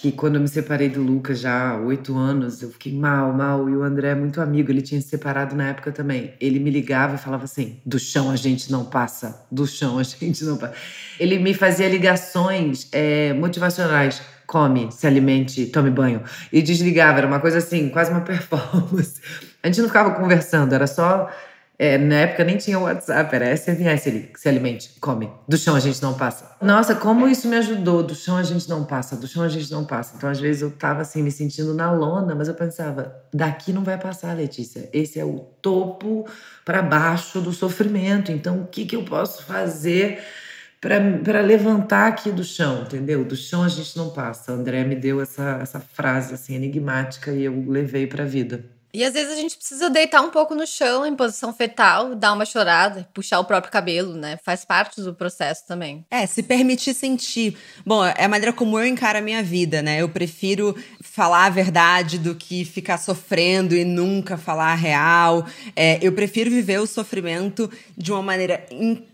que quando eu me separei do Lucas já há oito anos, eu fiquei mal, mal. E o André é muito amigo, ele tinha se separado na época também. Ele me ligava e falava assim: do chão a gente não passa, do chão a (laughs) gente não passa. Ele me fazia ligações é, motivacionais. Come, se alimente, tome banho. E desligava, era uma coisa assim, quase uma (laughs) performance. A gente não ficava conversando, era só é, na época nem tinha WhatsApp, era SMS ali, se alimente, come. Do chão a gente não passa. Nossa, como isso me ajudou. Do chão a gente não passa, do chão a gente não passa. Então, às vezes, eu tava assim, me sentindo na lona, mas eu pensava, daqui não vai passar, Letícia. Esse é o topo para baixo do sofrimento. Então, o que, que eu posso fazer para levantar aqui do chão, entendeu? Do chão a gente não passa. O André me deu essa, essa frase assim enigmática e eu levei para a vida. E às vezes a gente precisa deitar um pouco no chão, em posição fetal, dar uma chorada, puxar o próprio cabelo, né? Faz parte do processo também. É, se permitir sentir. Bom, é a maneira como eu encaro a minha vida, né? Eu prefiro falar a verdade do que ficar sofrendo e nunca falar a real. É, eu prefiro viver o sofrimento de uma maneira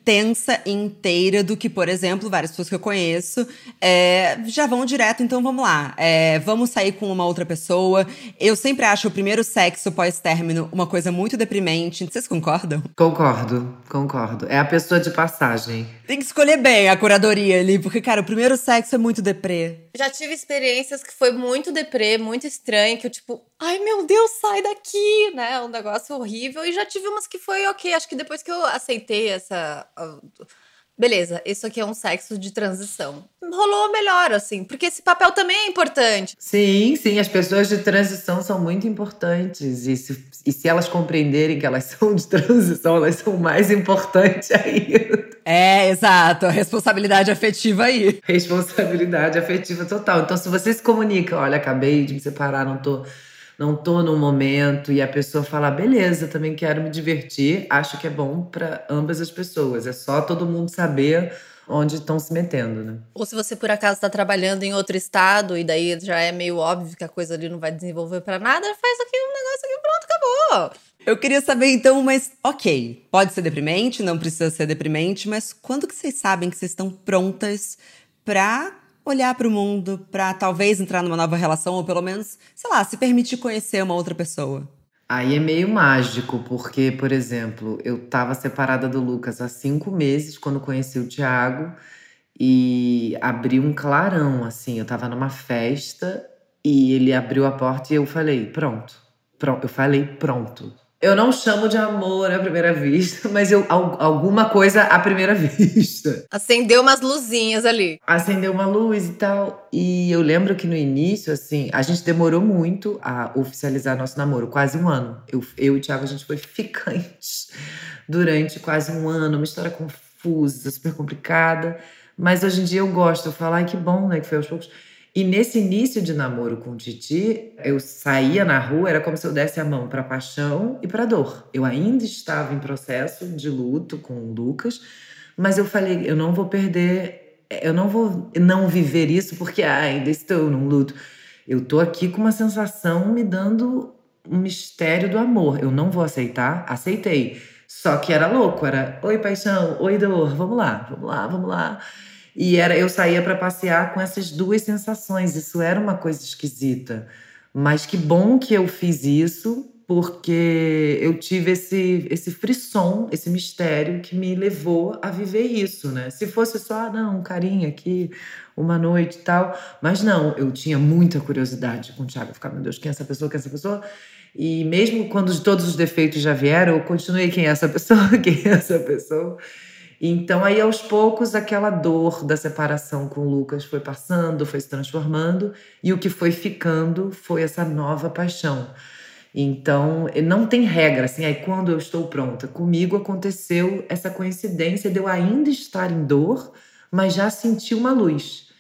intensa e inteira do que, por exemplo, várias pessoas que eu conheço é, já vão direto, então vamos lá. É, vamos sair com uma outra pessoa. Eu sempre acho o primeiro sexo pós-término uma coisa muito deprimente. Vocês concordam? Concordo, concordo. É a pessoa de passagem. Tem que escolher bem a curadoria ali, porque, cara, o primeiro sexo é muito deprê. Já tive experiências que foi muito deprê, muito estranho, que eu, tipo, ai meu Deus, sai daqui, né? Um negócio horrível. E já tive umas que foi ok. Acho que depois que eu aceitei essa. Beleza, isso aqui é um sexo de transição. Rolou melhor, assim, porque esse papel também é importante. Sim, sim, as pessoas de transição são muito importantes. E se, e se elas compreenderem que elas (laughs) são de transição, elas são mais importantes ainda. É, exato, a responsabilidade afetiva aí. Responsabilidade afetiva total. Então, se você se comunica, olha, acabei de me separar, não tô não tô no momento e a pessoa fala, beleza, também quero me divertir, acho que é bom para ambas as pessoas. É só todo mundo saber onde estão se metendo, né? Ou se você por acaso está trabalhando em outro estado e daí já é meio óbvio que a coisa ali não vai desenvolver para nada, faz aqui um negócio aqui pronto, acabou. Eu queria saber então, mas ok, pode ser deprimente, não precisa ser deprimente, mas quando que vocês sabem que vocês estão prontas para olhar para o mundo, para talvez entrar numa nova relação ou pelo menos, sei lá, se permitir conhecer uma outra pessoa? Aí é meio mágico, porque, por exemplo, eu estava separada do Lucas há cinco meses quando conheci o Thiago e abri um clarão, assim. Eu estava numa festa e ele abriu a porta e eu falei: pronto, pronto. Eu falei: pronto. Eu não chamo de amor à primeira vista, (laughs) mas eu alguma coisa à primeira (laughs) vista. Acendeu umas luzinhas ali. Acendeu uma luz e tal. E eu lembro que no início, assim, a gente demorou muito a oficializar nosso namoro, quase um ano. Eu, eu e o Thiago, a gente foi (laughs) ficantes durante quase um ano, uma história confusa, super complicada. Mas hoje em dia eu gosto, eu falo, ai que bom, né, que foi aos poucos. E nesse início de namoro com o Titi, eu saía na rua, era como se eu desse a mão para paixão e para dor. Eu ainda estava em processo de luto com o Lucas, mas eu falei, eu não vou perder, eu não vou não viver isso porque ainda estou num luto. Eu tô aqui com uma sensação me dando um mistério do amor. Eu não vou aceitar, aceitei. Só que era louco, era oi paixão, oi dor, vamos lá, vamos lá, vamos lá. E era eu saía para passear com essas duas sensações. Isso era uma coisa esquisita. Mas que bom que eu fiz isso, porque eu tive esse, esse frisson, esse mistério que me levou a viver isso, né? Se fosse só, ah, não, um carinho aqui, uma noite e tal. Mas não, eu tinha muita curiosidade com o Thiago. Ficar, meu Deus, quem é essa pessoa? Quem é essa pessoa? E mesmo quando todos os defeitos já vieram, eu continuei quem é essa pessoa? (laughs) Quem é essa pessoa? Então, aí aos poucos, aquela dor da separação com Lucas foi passando, foi se transformando, e o que foi ficando foi essa nova paixão. Então, não tem regra, assim, aí quando eu estou pronta. Comigo aconteceu essa coincidência de eu ainda estar em dor, mas já sentir uma luz.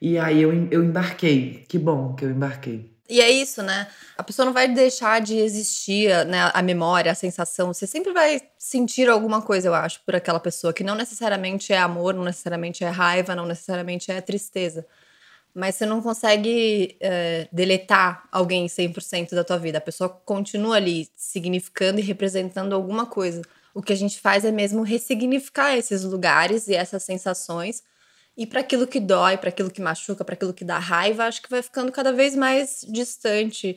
E aí eu, eu embarquei. Que bom que eu embarquei. E é isso, né? A pessoa não vai deixar de existir, né? A memória, a sensação. Você sempre vai sentir alguma coisa, eu acho, por aquela pessoa, que não necessariamente é amor, não necessariamente é raiva, não necessariamente é tristeza. Mas você não consegue é, deletar alguém 100% da tua vida. A pessoa continua ali significando e representando alguma coisa. O que a gente faz é mesmo ressignificar esses lugares e essas sensações e para aquilo que dói, para aquilo que machuca, para aquilo que dá raiva, acho que vai ficando cada vez mais distante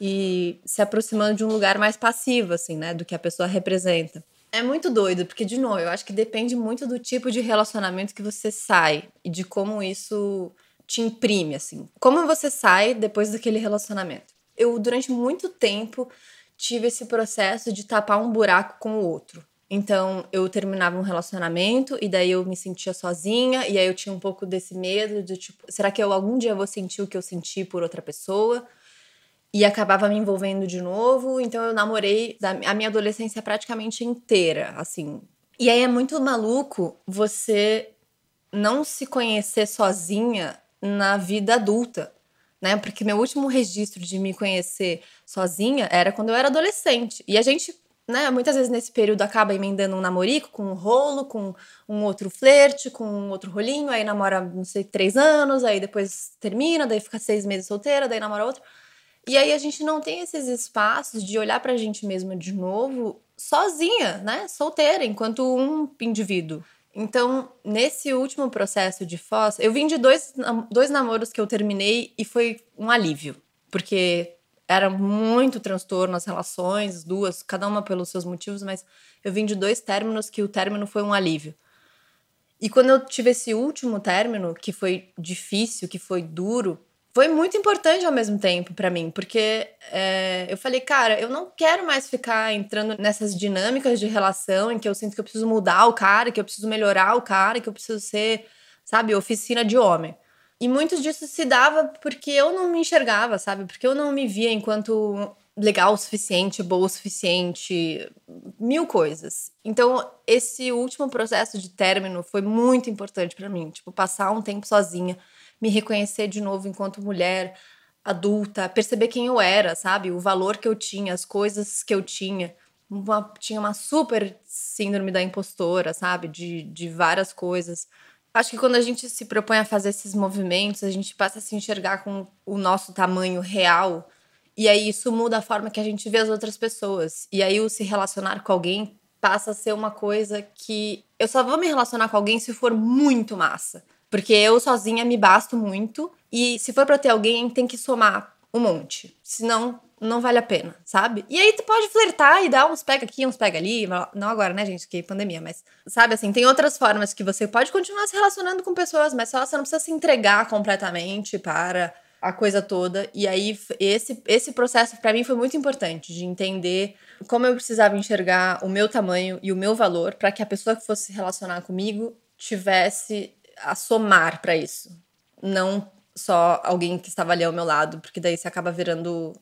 e se aproximando de um lugar mais passivo, assim, né, do que a pessoa representa. É muito doido, porque, de novo, eu acho que depende muito do tipo de relacionamento que você sai e de como isso te imprime, assim. Como você sai depois daquele relacionamento. Eu, durante muito tempo, tive esse processo de tapar um buraco com o outro. Então, eu terminava um relacionamento e daí eu me sentia sozinha, e aí eu tinha um pouco desse medo de tipo, será que eu algum dia vou sentir o que eu senti por outra pessoa? E acabava me envolvendo de novo, então eu namorei a minha adolescência praticamente inteira, assim. E aí é muito maluco você não se conhecer sozinha na vida adulta, né? Porque meu último registro de me conhecer sozinha era quando eu era adolescente. E a gente né, muitas vezes nesse período acaba emendando um namorico com um rolo, com um outro flerte, com um outro rolinho, aí namora, não sei, três anos, aí depois termina, daí fica seis meses solteira, daí namora outro. E aí a gente não tem esses espaços de olhar pra gente mesma de novo sozinha, né, solteira, enquanto um indivíduo. Então, nesse último processo de Foz, eu vim de dois, dois namoros que eu terminei e foi um alívio, porque era muito transtorno as relações, duas, cada uma pelos seus motivos, mas eu vim de dois términos que o término foi um alívio. E quando eu tive esse último término, que foi difícil, que foi duro, foi muito importante ao mesmo tempo para mim, porque é, eu falei, cara, eu não quero mais ficar entrando nessas dinâmicas de relação em que eu sinto que eu preciso mudar o cara, que eu preciso melhorar o cara, que eu preciso ser, sabe, oficina de homem. E muito disso se dava porque eu não me enxergava, sabe? Porque eu não me via enquanto legal o suficiente, boa o suficiente, mil coisas. Então, esse último processo de término foi muito importante para mim, tipo, passar um tempo sozinha, me reconhecer de novo enquanto mulher adulta, perceber quem eu era, sabe? O valor que eu tinha, as coisas que eu tinha. Uma, tinha uma super síndrome da impostora, sabe? De, de várias coisas. Acho que quando a gente se propõe a fazer esses movimentos, a gente passa a se enxergar com o nosso tamanho real. E aí isso muda a forma que a gente vê as outras pessoas. E aí o se relacionar com alguém passa a ser uma coisa que eu só vou me relacionar com alguém se for muito massa. Porque eu sozinha me basto muito. E se for para ter alguém, tem que somar um monte. Senão, não vale a pena, sabe? E aí tu pode flertar e dar uns pega aqui, uns pega ali, não agora, né, gente, que é pandemia, mas sabe assim, tem outras formas que você pode continuar se relacionando com pessoas, mas só você não precisa se entregar completamente para a coisa toda. E aí esse esse processo para mim foi muito importante de entender como eu precisava enxergar o meu tamanho e o meu valor para que a pessoa que fosse se relacionar comigo tivesse a somar para isso. Não só alguém que estava ali ao meu lado, porque daí você acaba virando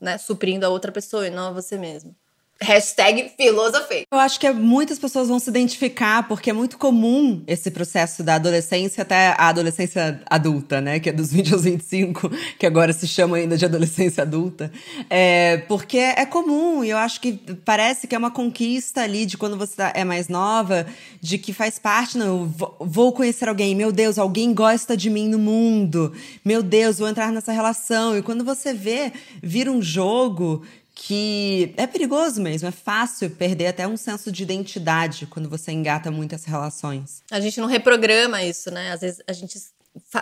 né, suprindo a outra pessoa e não a você mesmo. Hashtag filosofei. Eu acho que muitas pessoas vão se identificar, porque é muito comum esse processo da adolescência até a adolescência adulta, né? Que é dos (laughs) 20 aos 25, que agora se chama ainda de adolescência adulta. É, porque é comum, e eu acho que parece que é uma conquista ali de quando você é mais nova, de que faz parte, não, vou conhecer alguém, meu Deus, alguém gosta de mim no mundo, meu Deus, vou entrar nessa relação. E quando você vê, vira um jogo que é perigoso mesmo, é fácil perder até um senso de identidade quando você engata muitas relações. A gente não reprograma isso, né? Às vezes a gente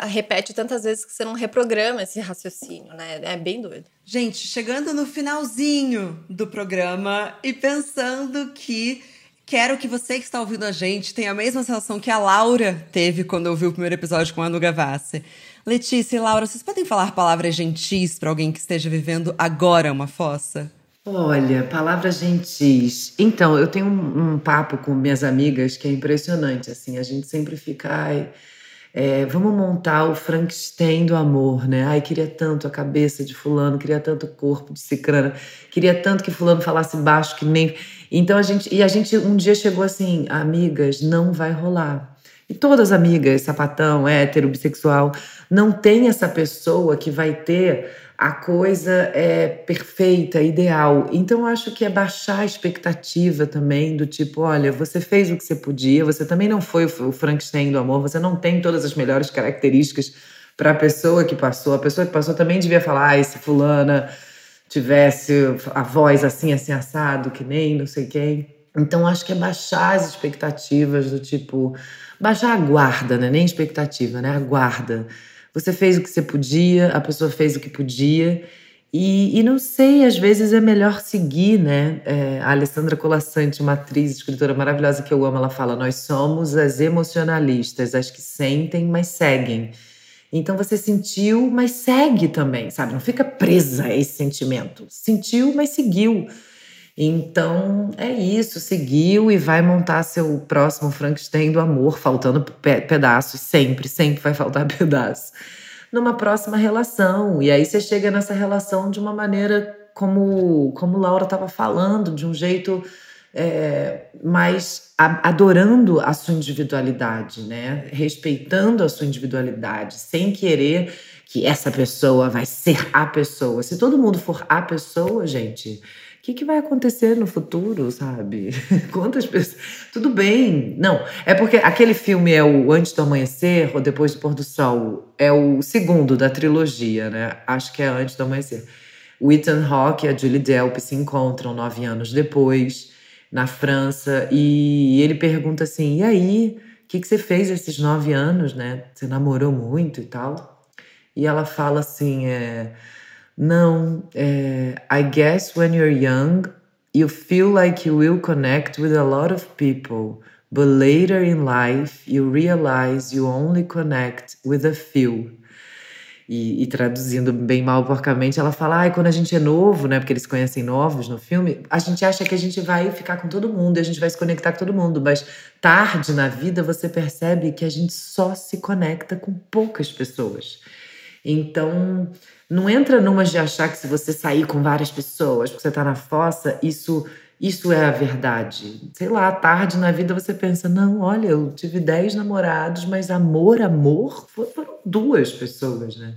repete tantas vezes que você não reprograma esse raciocínio, né? É bem doido. Gente, chegando no finalzinho do programa e pensando que quero que você que está ouvindo a gente tenha a mesma sensação que a Laura teve quando ouviu o primeiro episódio com a Anu Gavassi. Letícia e Laura, vocês podem falar palavras gentis para alguém que esteja vivendo agora uma fossa? Olha, palavras gentis. Então, eu tenho um, um, papo com minhas amigas que é impressionante. Assim, a gente sempre fica, ai, é, vamos montar o Frankenstein do amor, né? Ai, queria tanto a cabeça de fulano, queria tanto o corpo de cicrana, queria tanto que fulano falasse baixo que nem. Então a gente e a gente um dia chegou assim, amigas, não vai rolar. E todas amigas, sapatão, hétero, bissexual, não tem essa pessoa que vai ter a coisa é perfeita, ideal. Então, acho que é baixar a expectativa também, do tipo: olha, você fez o que você podia, você também não foi o Frankenstein do amor, você não tem todas as melhores características para a pessoa que passou. A pessoa que passou também devia falar: ah, se Fulana tivesse a voz assim, assim, assado, que nem não sei quem. Então, acho que é baixar as expectativas do tipo. Baixar a guarda, né? Nem expectativa, né? A guarda você fez o que você podia, a pessoa fez o que podia. E, e não sei, às vezes é melhor seguir, né? É, a Alessandra Colassante, uma atriz, escritora maravilhosa que eu amo, ela fala: Nós somos as emocionalistas, as que sentem, mas seguem. Então você sentiu, mas segue também, sabe? Não fica presa a esse sentimento. Sentiu, mas seguiu. Então é isso, seguiu e vai montar seu próximo Frankenstein do amor, faltando pe pedaços, sempre, sempre vai faltar (laughs) pedaço. Numa próxima relação. E aí você chega nessa relação de uma maneira como, como Laura estava falando, de um jeito é, mais adorando a sua individualidade, né? Respeitando a sua individualidade, sem querer que essa pessoa vai ser a pessoa. Se todo mundo for a pessoa, gente, que, que vai acontecer no futuro, sabe? (laughs) Quantas pessoas. Tudo bem. Não, é porque aquele filme é o Antes do Amanhecer ou Depois do Pôr do Sol. É o segundo da trilogia, né? Acho que é Antes do Amanhecer. O Ethan Hawke e a Julie Delp se encontram nove anos depois, na França, e ele pergunta assim: e aí? O que, que você fez esses nove anos, né? Você namorou muito e tal? E ela fala assim: é não, é, I guess when you're young, you feel like you will connect with a lot of people, but later in life you realize you only connect with a few. E, e, traduzindo bem mal porcamente, ela fala: ah, quando a gente é novo, né? Porque eles conhecem novos no filme, a gente acha que a gente vai ficar com todo mundo, a gente vai se conectar com todo mundo, mas tarde na vida você percebe que a gente só se conecta com poucas pessoas. Então, não entra numa de achar que se você sair com várias pessoas, porque você tá na fossa, isso isso é a verdade. Sei lá, tarde na vida você pensa, não, olha, eu tive dez namorados, mas amor, amor, foram duas pessoas, né?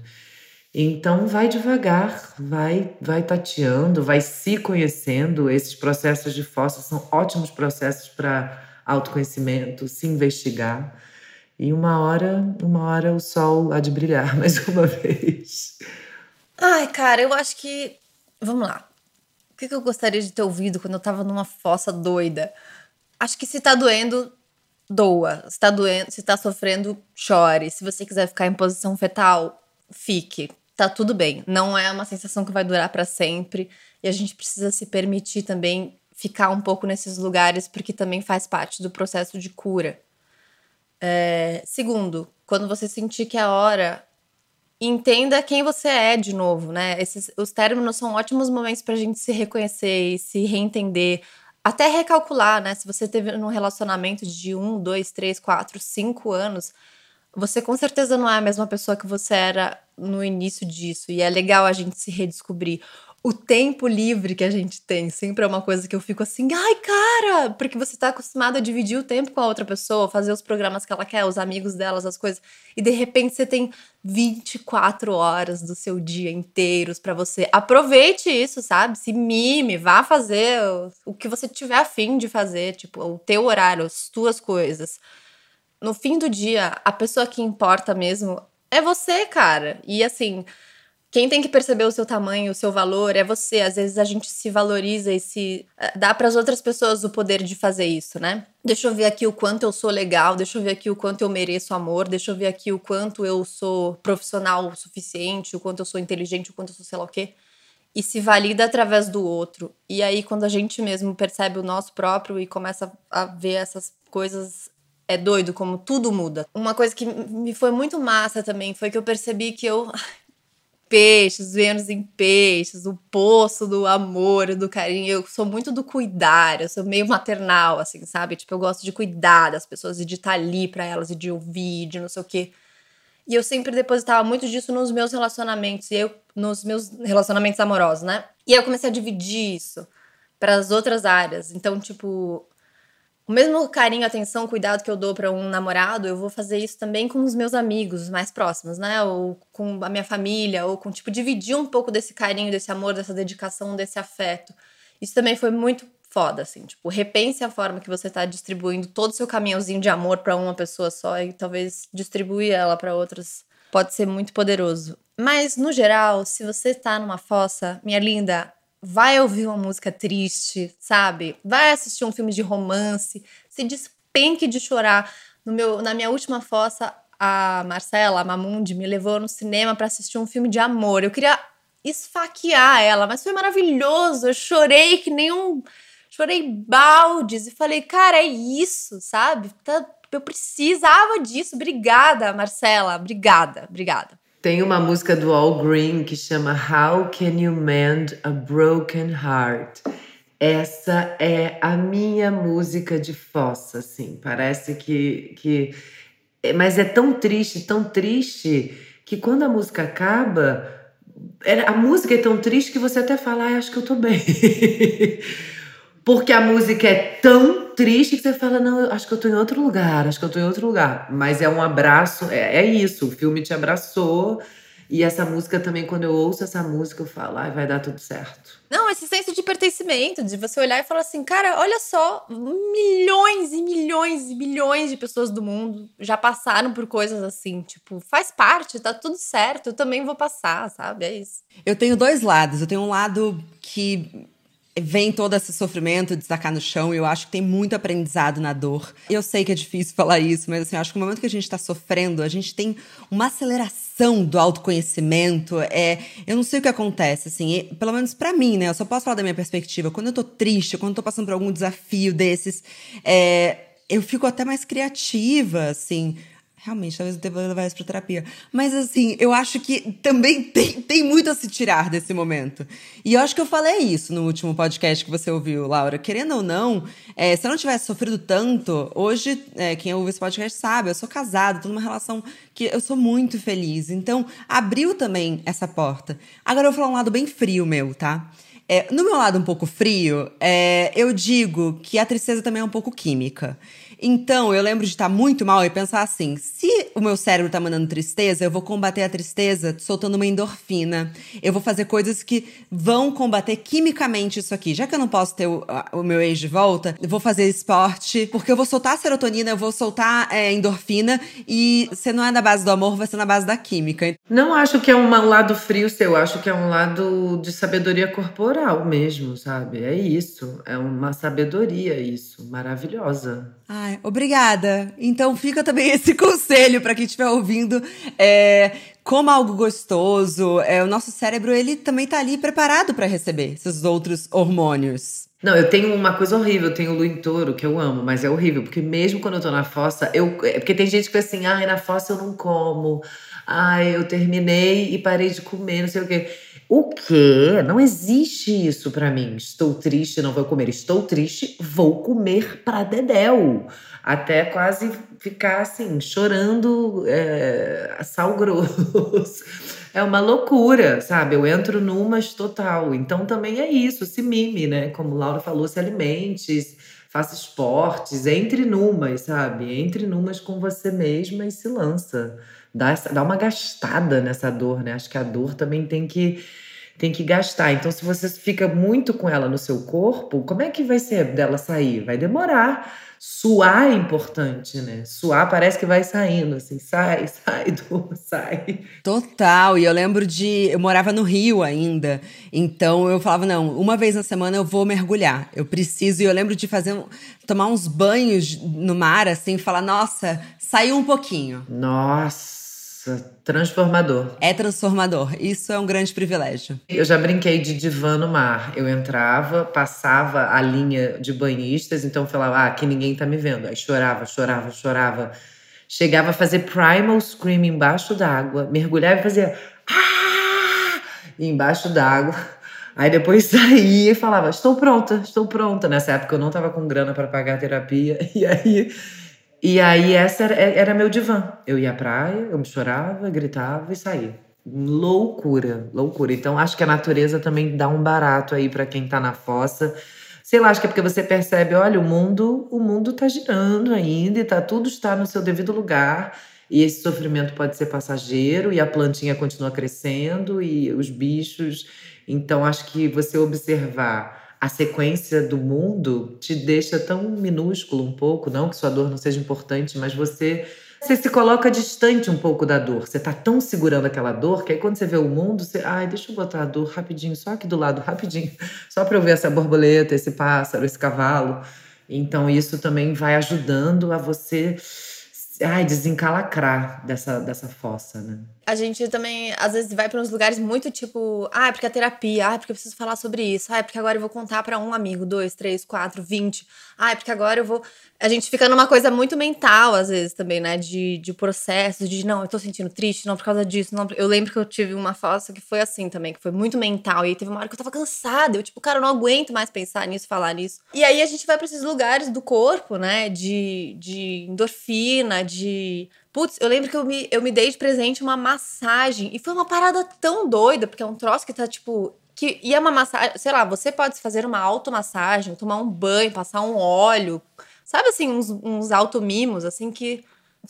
Então vai devagar, vai, vai tateando, vai se conhecendo. Esses processos de fossa são ótimos processos para autoconhecimento, se investigar. E uma hora, uma hora o sol há de brilhar (laughs) mais uma vez. Ai, cara, eu acho que. Vamos lá. O que, eu gostaria de ter ouvido quando eu tava numa fossa doida? Acho que se tá doendo, doa. Se tá doendo, se tá sofrendo, chore. Se você quiser ficar em posição fetal, fique. Tá tudo bem. Não é uma sensação que vai durar para sempre. E a gente precisa se permitir também ficar um pouco nesses lugares, porque também faz parte do processo de cura. É, segundo, quando você sentir que é a hora entenda quem você é de novo, né? Esses, os términos são ótimos momentos para a gente se reconhecer e se reentender, até recalcular, né? Se você teve um relacionamento de um, dois, três, quatro, cinco anos, você com certeza não é a mesma pessoa que você era no início disso. E é legal a gente se redescobrir o tempo livre que a gente tem sempre é uma coisa que eu fico assim, ai, cara, porque você tá acostumado a dividir o tempo com a outra pessoa, fazer os programas que ela quer, os amigos delas, as coisas, e de repente você tem 24 horas do seu dia inteiros para você. Aproveite isso, sabe? Se mime, vá fazer o, que você tiver afim de fazer, tipo, o teu horário, as tuas coisas. No fim do dia, a pessoa que importa mesmo é você, cara. E assim, quem tem que perceber o seu tamanho, o seu valor é você. Às vezes a gente se valoriza e se eh, dá para as outras pessoas o poder de fazer isso, né? Deixa eu ver aqui o quanto eu sou legal, deixa eu ver aqui o quanto eu mereço amor, deixa eu ver aqui o quanto eu sou profissional o suficiente, o quanto eu sou inteligente, o quanto eu sou sei lá o quê. E se valida através do outro. E aí, quando a gente mesmo percebe o nosso próprio e começa a ver essas coisas é doido como tudo muda. Uma coisa que me foi muito massa também foi que eu percebi que eu peixes, Vênus em peixes, o poço do amor, do carinho. Eu sou muito do cuidar, eu sou meio maternal, assim, sabe? Tipo, eu gosto de cuidar das pessoas e de estar tá ali para elas e de ouvir, de não sei o quê. E eu sempre depositava muito disso nos meus relacionamentos, e eu nos meus relacionamentos amorosos, né? E aí eu comecei a dividir isso para as outras áreas. Então, tipo, o mesmo carinho, atenção, cuidado que eu dou para um namorado, eu vou fazer isso também com os meus amigos mais próximos, né? Ou com a minha família, ou com, tipo, dividir um pouco desse carinho, desse amor, dessa dedicação, desse afeto. Isso também foi muito foda, assim. Tipo, repense a forma que você tá distribuindo todo o seu caminhãozinho de amor para uma pessoa só e talvez distribuir ela para outras pode ser muito poderoso. Mas, no geral, se você tá numa fossa, minha linda, vai ouvir uma música triste, sabe? Vai assistir um filme de romance, se despenque de chorar. No meu, na minha última fossa, a Marcela, a Mamundi, me levou no cinema para assistir um filme de amor. Eu queria esfaquear ela, mas foi maravilhoso. Eu chorei que nem um. Chorei baldes e falei, cara, é isso, sabe? Tá, eu precisava disso. Obrigada, Marcela. Obrigada, obrigada. Tem uma música do All Green que chama How Can You Mend a Broken Heart? Essa é a minha música de fossa, assim. Parece que, que. É, mas é tão triste, tão triste, que quando a música acaba, a música é tão triste que você até fala, ah, acho que eu tô bem. (laughs) Porque a música é tão triste que você fala, não, acho que eu tô em outro lugar, acho que eu tô em outro lugar. Mas é um abraço, é, é isso, o filme te abraçou. E essa música também, quando eu ouço essa música, eu falo, ai, vai dar tudo certo. Não, esse senso de pertencimento, de você olhar e falar assim, cara, olha só, milhões e milhões e milhões de pessoas do mundo já passaram por coisas assim. Tipo, faz parte, tá tudo certo, eu também vou passar, sabe? É isso. Eu tenho dois lados. Eu tenho um lado que vem todo esse sofrimento de destacar no chão e eu acho que tem muito aprendizado na dor. Eu sei que é difícil falar isso, mas assim, acho que no momento que a gente está sofrendo, a gente tem uma aceleração do autoconhecimento. É, eu não sei o que acontece, assim, e, pelo menos para mim, né? Eu só posso falar da minha perspectiva. Quando eu tô triste, quando eu tô passando por algum desafio desses, é, eu fico até mais criativa, assim. Realmente, talvez eu deva levar isso pra terapia. Mas, assim, eu acho que também (laughs) tem, tem muito a se tirar desse momento. E eu acho que eu falei isso no último podcast que você ouviu, Laura. Querendo ou não, é, se eu não tivesse sofrido tanto, hoje, é, quem ouve esse podcast sabe, eu sou casada, tô numa relação que eu sou muito feliz. Então, abriu também essa porta. Agora eu vou falar um lado bem frio meu, tá? É, no meu lado um pouco frio, é, eu digo que a tristeza também é um pouco química. Então, eu lembro de estar muito mal e pensar assim: se o meu cérebro tá mandando tristeza, eu vou combater a tristeza soltando uma endorfina. Eu vou fazer coisas que vão combater quimicamente isso aqui. Já que eu não posso ter o, o meu ex de volta, eu vou fazer esporte, porque eu vou soltar a serotonina, eu vou soltar é, endorfina, e se não é na base do amor, vai ser na base da química. Não acho que é um lado frio seu, acho que é um lado de sabedoria corporal mesmo, sabe? É isso. É uma sabedoria isso, maravilhosa. Ai, obrigada. Então fica também (laughs) esse conselho para quem estiver ouvindo. É, coma algo gostoso. É, o nosso cérebro ele também tá ali preparado para receber esses outros hormônios. Não, eu tenho uma coisa horrível, eu tenho o Luintoro, que eu amo, mas é horrível, porque mesmo quando eu tô na fossa, eu. É, porque tem gente que assim, ai, na fossa eu não como. Ai, eu terminei e parei de comer, não sei o quê. O quê? Não existe isso para mim. Estou triste, não vou comer. Estou triste, vou comer pra dedéu. Até quase ficar assim, chorando é, sal grosso. (laughs) É uma loucura, sabe? Eu entro numas total. Então também é isso, se mime, né? Como Laura falou, se alimente, faça esportes, entre numas, sabe? Entre numas com você mesma e se lança. Dá, dá uma gastada nessa dor, né? Acho que a dor também tem que tem que gastar. Então, se você fica muito com ela no seu corpo, como é que vai ser dela sair? Vai demorar. Suar é importante, né? Suar parece que vai saindo, assim, sai, (laughs) sai, do, sai. Total. E eu lembro de. Eu morava no Rio ainda. Então eu falava, não, uma vez na semana eu vou mergulhar. Eu preciso. E eu lembro de fazer. tomar uns banhos no mar, assim, falar, nossa, saiu um pouquinho. Nossa transformador. É transformador. Isso é um grande privilégio. Eu já brinquei de divã no mar. Eu entrava, passava a linha de banhistas, então falava, ah, aqui ninguém tá me vendo. Aí chorava, chorava, chorava. Chegava a fazer primal scream embaixo d'água, mergulhava e fazia ah! embaixo d'água. Aí depois (laughs) saía e falava: Estou pronta, estou pronta. Nessa época eu não estava com grana para pagar a terapia. (laughs) E aí e aí essa era, era meu divã. Eu ia à praia, eu me chorava, gritava e saía. Loucura, loucura. Então acho que a natureza também dá um barato aí para quem tá na fossa. sei lá, acho que é porque você percebe, olha, o mundo, o mundo tá girando ainda e tá tudo está no seu devido lugar. E esse sofrimento pode ser passageiro e a plantinha continua crescendo e os bichos. Então acho que você observar a sequência do mundo te deixa tão minúsculo um pouco, não que sua dor não seja importante, mas você você se coloca distante um pouco da dor. Você tá tão segurando aquela dor que aí quando você vê o mundo, você, ai, deixa eu botar a dor rapidinho, só aqui do lado, rapidinho, (laughs) só para eu ver essa borboleta, esse pássaro, esse cavalo. Então isso também vai ajudando a você ai, desencalacrar dessa, dessa fossa, né? A gente também, às vezes, vai para uns lugares muito tipo, ah, é porque a terapia, ah, é porque eu preciso falar sobre isso, ah, é porque agora eu vou contar para um amigo, dois, três, quatro, vinte, ah, é porque agora eu vou. A gente fica numa coisa muito mental, às vezes, também, né? De, de processo, de não, eu tô sentindo triste, não por causa disso. Não. Eu lembro que eu tive uma fossa que foi assim também, que foi muito mental. E aí teve uma hora que eu tava cansada. Eu, tipo, cara, eu não aguento mais pensar nisso, falar nisso. E aí a gente vai pra esses lugares do corpo, né? De, de endorfina, de Putz, eu lembro que eu me, eu me dei de presente uma massagem. E foi uma parada tão doida, porque é um troço que tá, tipo. Que, e é uma massagem. Sei lá, você pode fazer uma automassagem, tomar um banho, passar um óleo. Sabe assim, uns, uns automimos, assim, que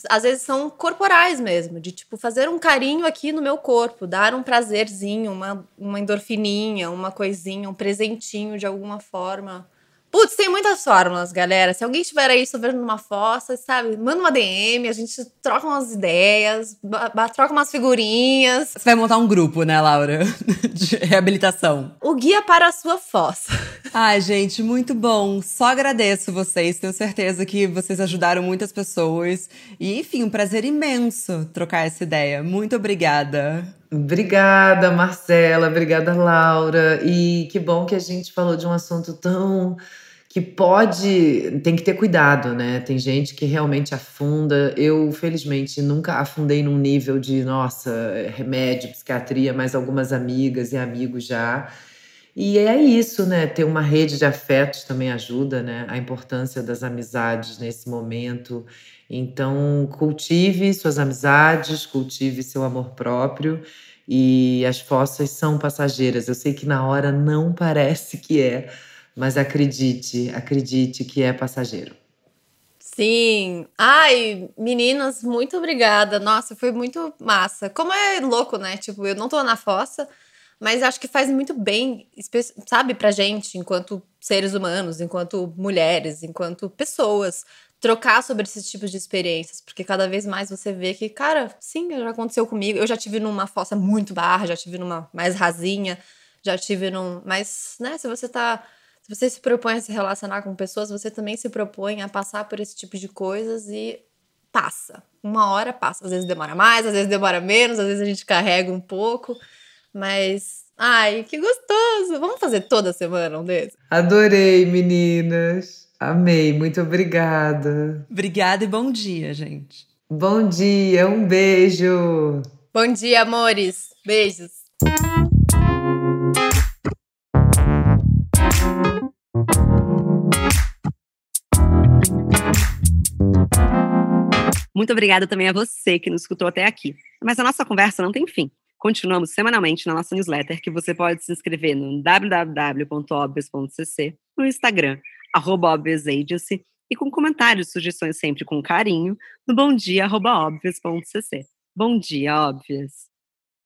às vezes são corporais mesmo, de tipo fazer um carinho aqui no meu corpo, dar um prazerzinho, uma, uma endorfininha, uma coisinha, um presentinho de alguma forma. Putz, tem muitas fórmulas, galera. Se alguém estiver aí sofrendo numa fossa, sabe, manda uma DM, a gente troca umas ideias, troca umas figurinhas. Você vai montar um grupo, né, Laura? (laughs) De reabilitação. O guia para a sua fossa. Ai, gente, muito bom. Só agradeço vocês. Tenho certeza que vocês ajudaram muitas pessoas. E, enfim, um prazer imenso trocar essa ideia. Muito obrigada. Obrigada, Marcela. Obrigada, Laura. E que bom que a gente falou de um assunto tão que pode, tem que ter cuidado, né? Tem gente que realmente afunda. Eu, felizmente, nunca afundei num nível de, nossa, remédio, psiquiatria, mas algumas amigas e amigos já. E é isso, né? Ter uma rede de afetos também ajuda, né? A importância das amizades nesse momento. Então, cultive suas amizades, cultive seu amor próprio. E as fossas são passageiras. Eu sei que na hora não (laughs) parece que é, mas acredite, acredite que é passageiro. Sim. Ai, meninas, muito obrigada. Nossa, foi muito massa. Como é louco, né? Tipo, eu não tô na fossa, mas acho que faz muito bem, sabe, pra gente, enquanto seres humanos, enquanto mulheres, enquanto pessoas, trocar sobre esses tipos de experiências, porque cada vez mais você vê que, cara, sim, já aconteceu comigo. Eu já tive numa fossa muito barra, já tive numa mais rasinha, já tive num. Mas, né, se você tá se você se propõe a se relacionar com pessoas, você também se propõe a passar por esse tipo de coisas e passa. Uma hora passa. Às vezes demora mais, às vezes demora menos, às vezes a gente carrega um pouco, mas. Ai, que gostoso! Vamos fazer toda semana um desses? Adorei, meninas! Amei, muito obrigada. Obrigada e bom dia, gente. Bom dia, um beijo. Bom dia, amores. Beijos. Muito obrigada também a você que nos escutou até aqui. Mas a nossa conversa não tem fim. Continuamos semanalmente na nossa newsletter, que você pode se inscrever no www.obvious.cc, no Instagram, arroba Agency, e com comentários e sugestões sempre com carinho, no bomdia.obvious.cc. Bom dia, Óbvias!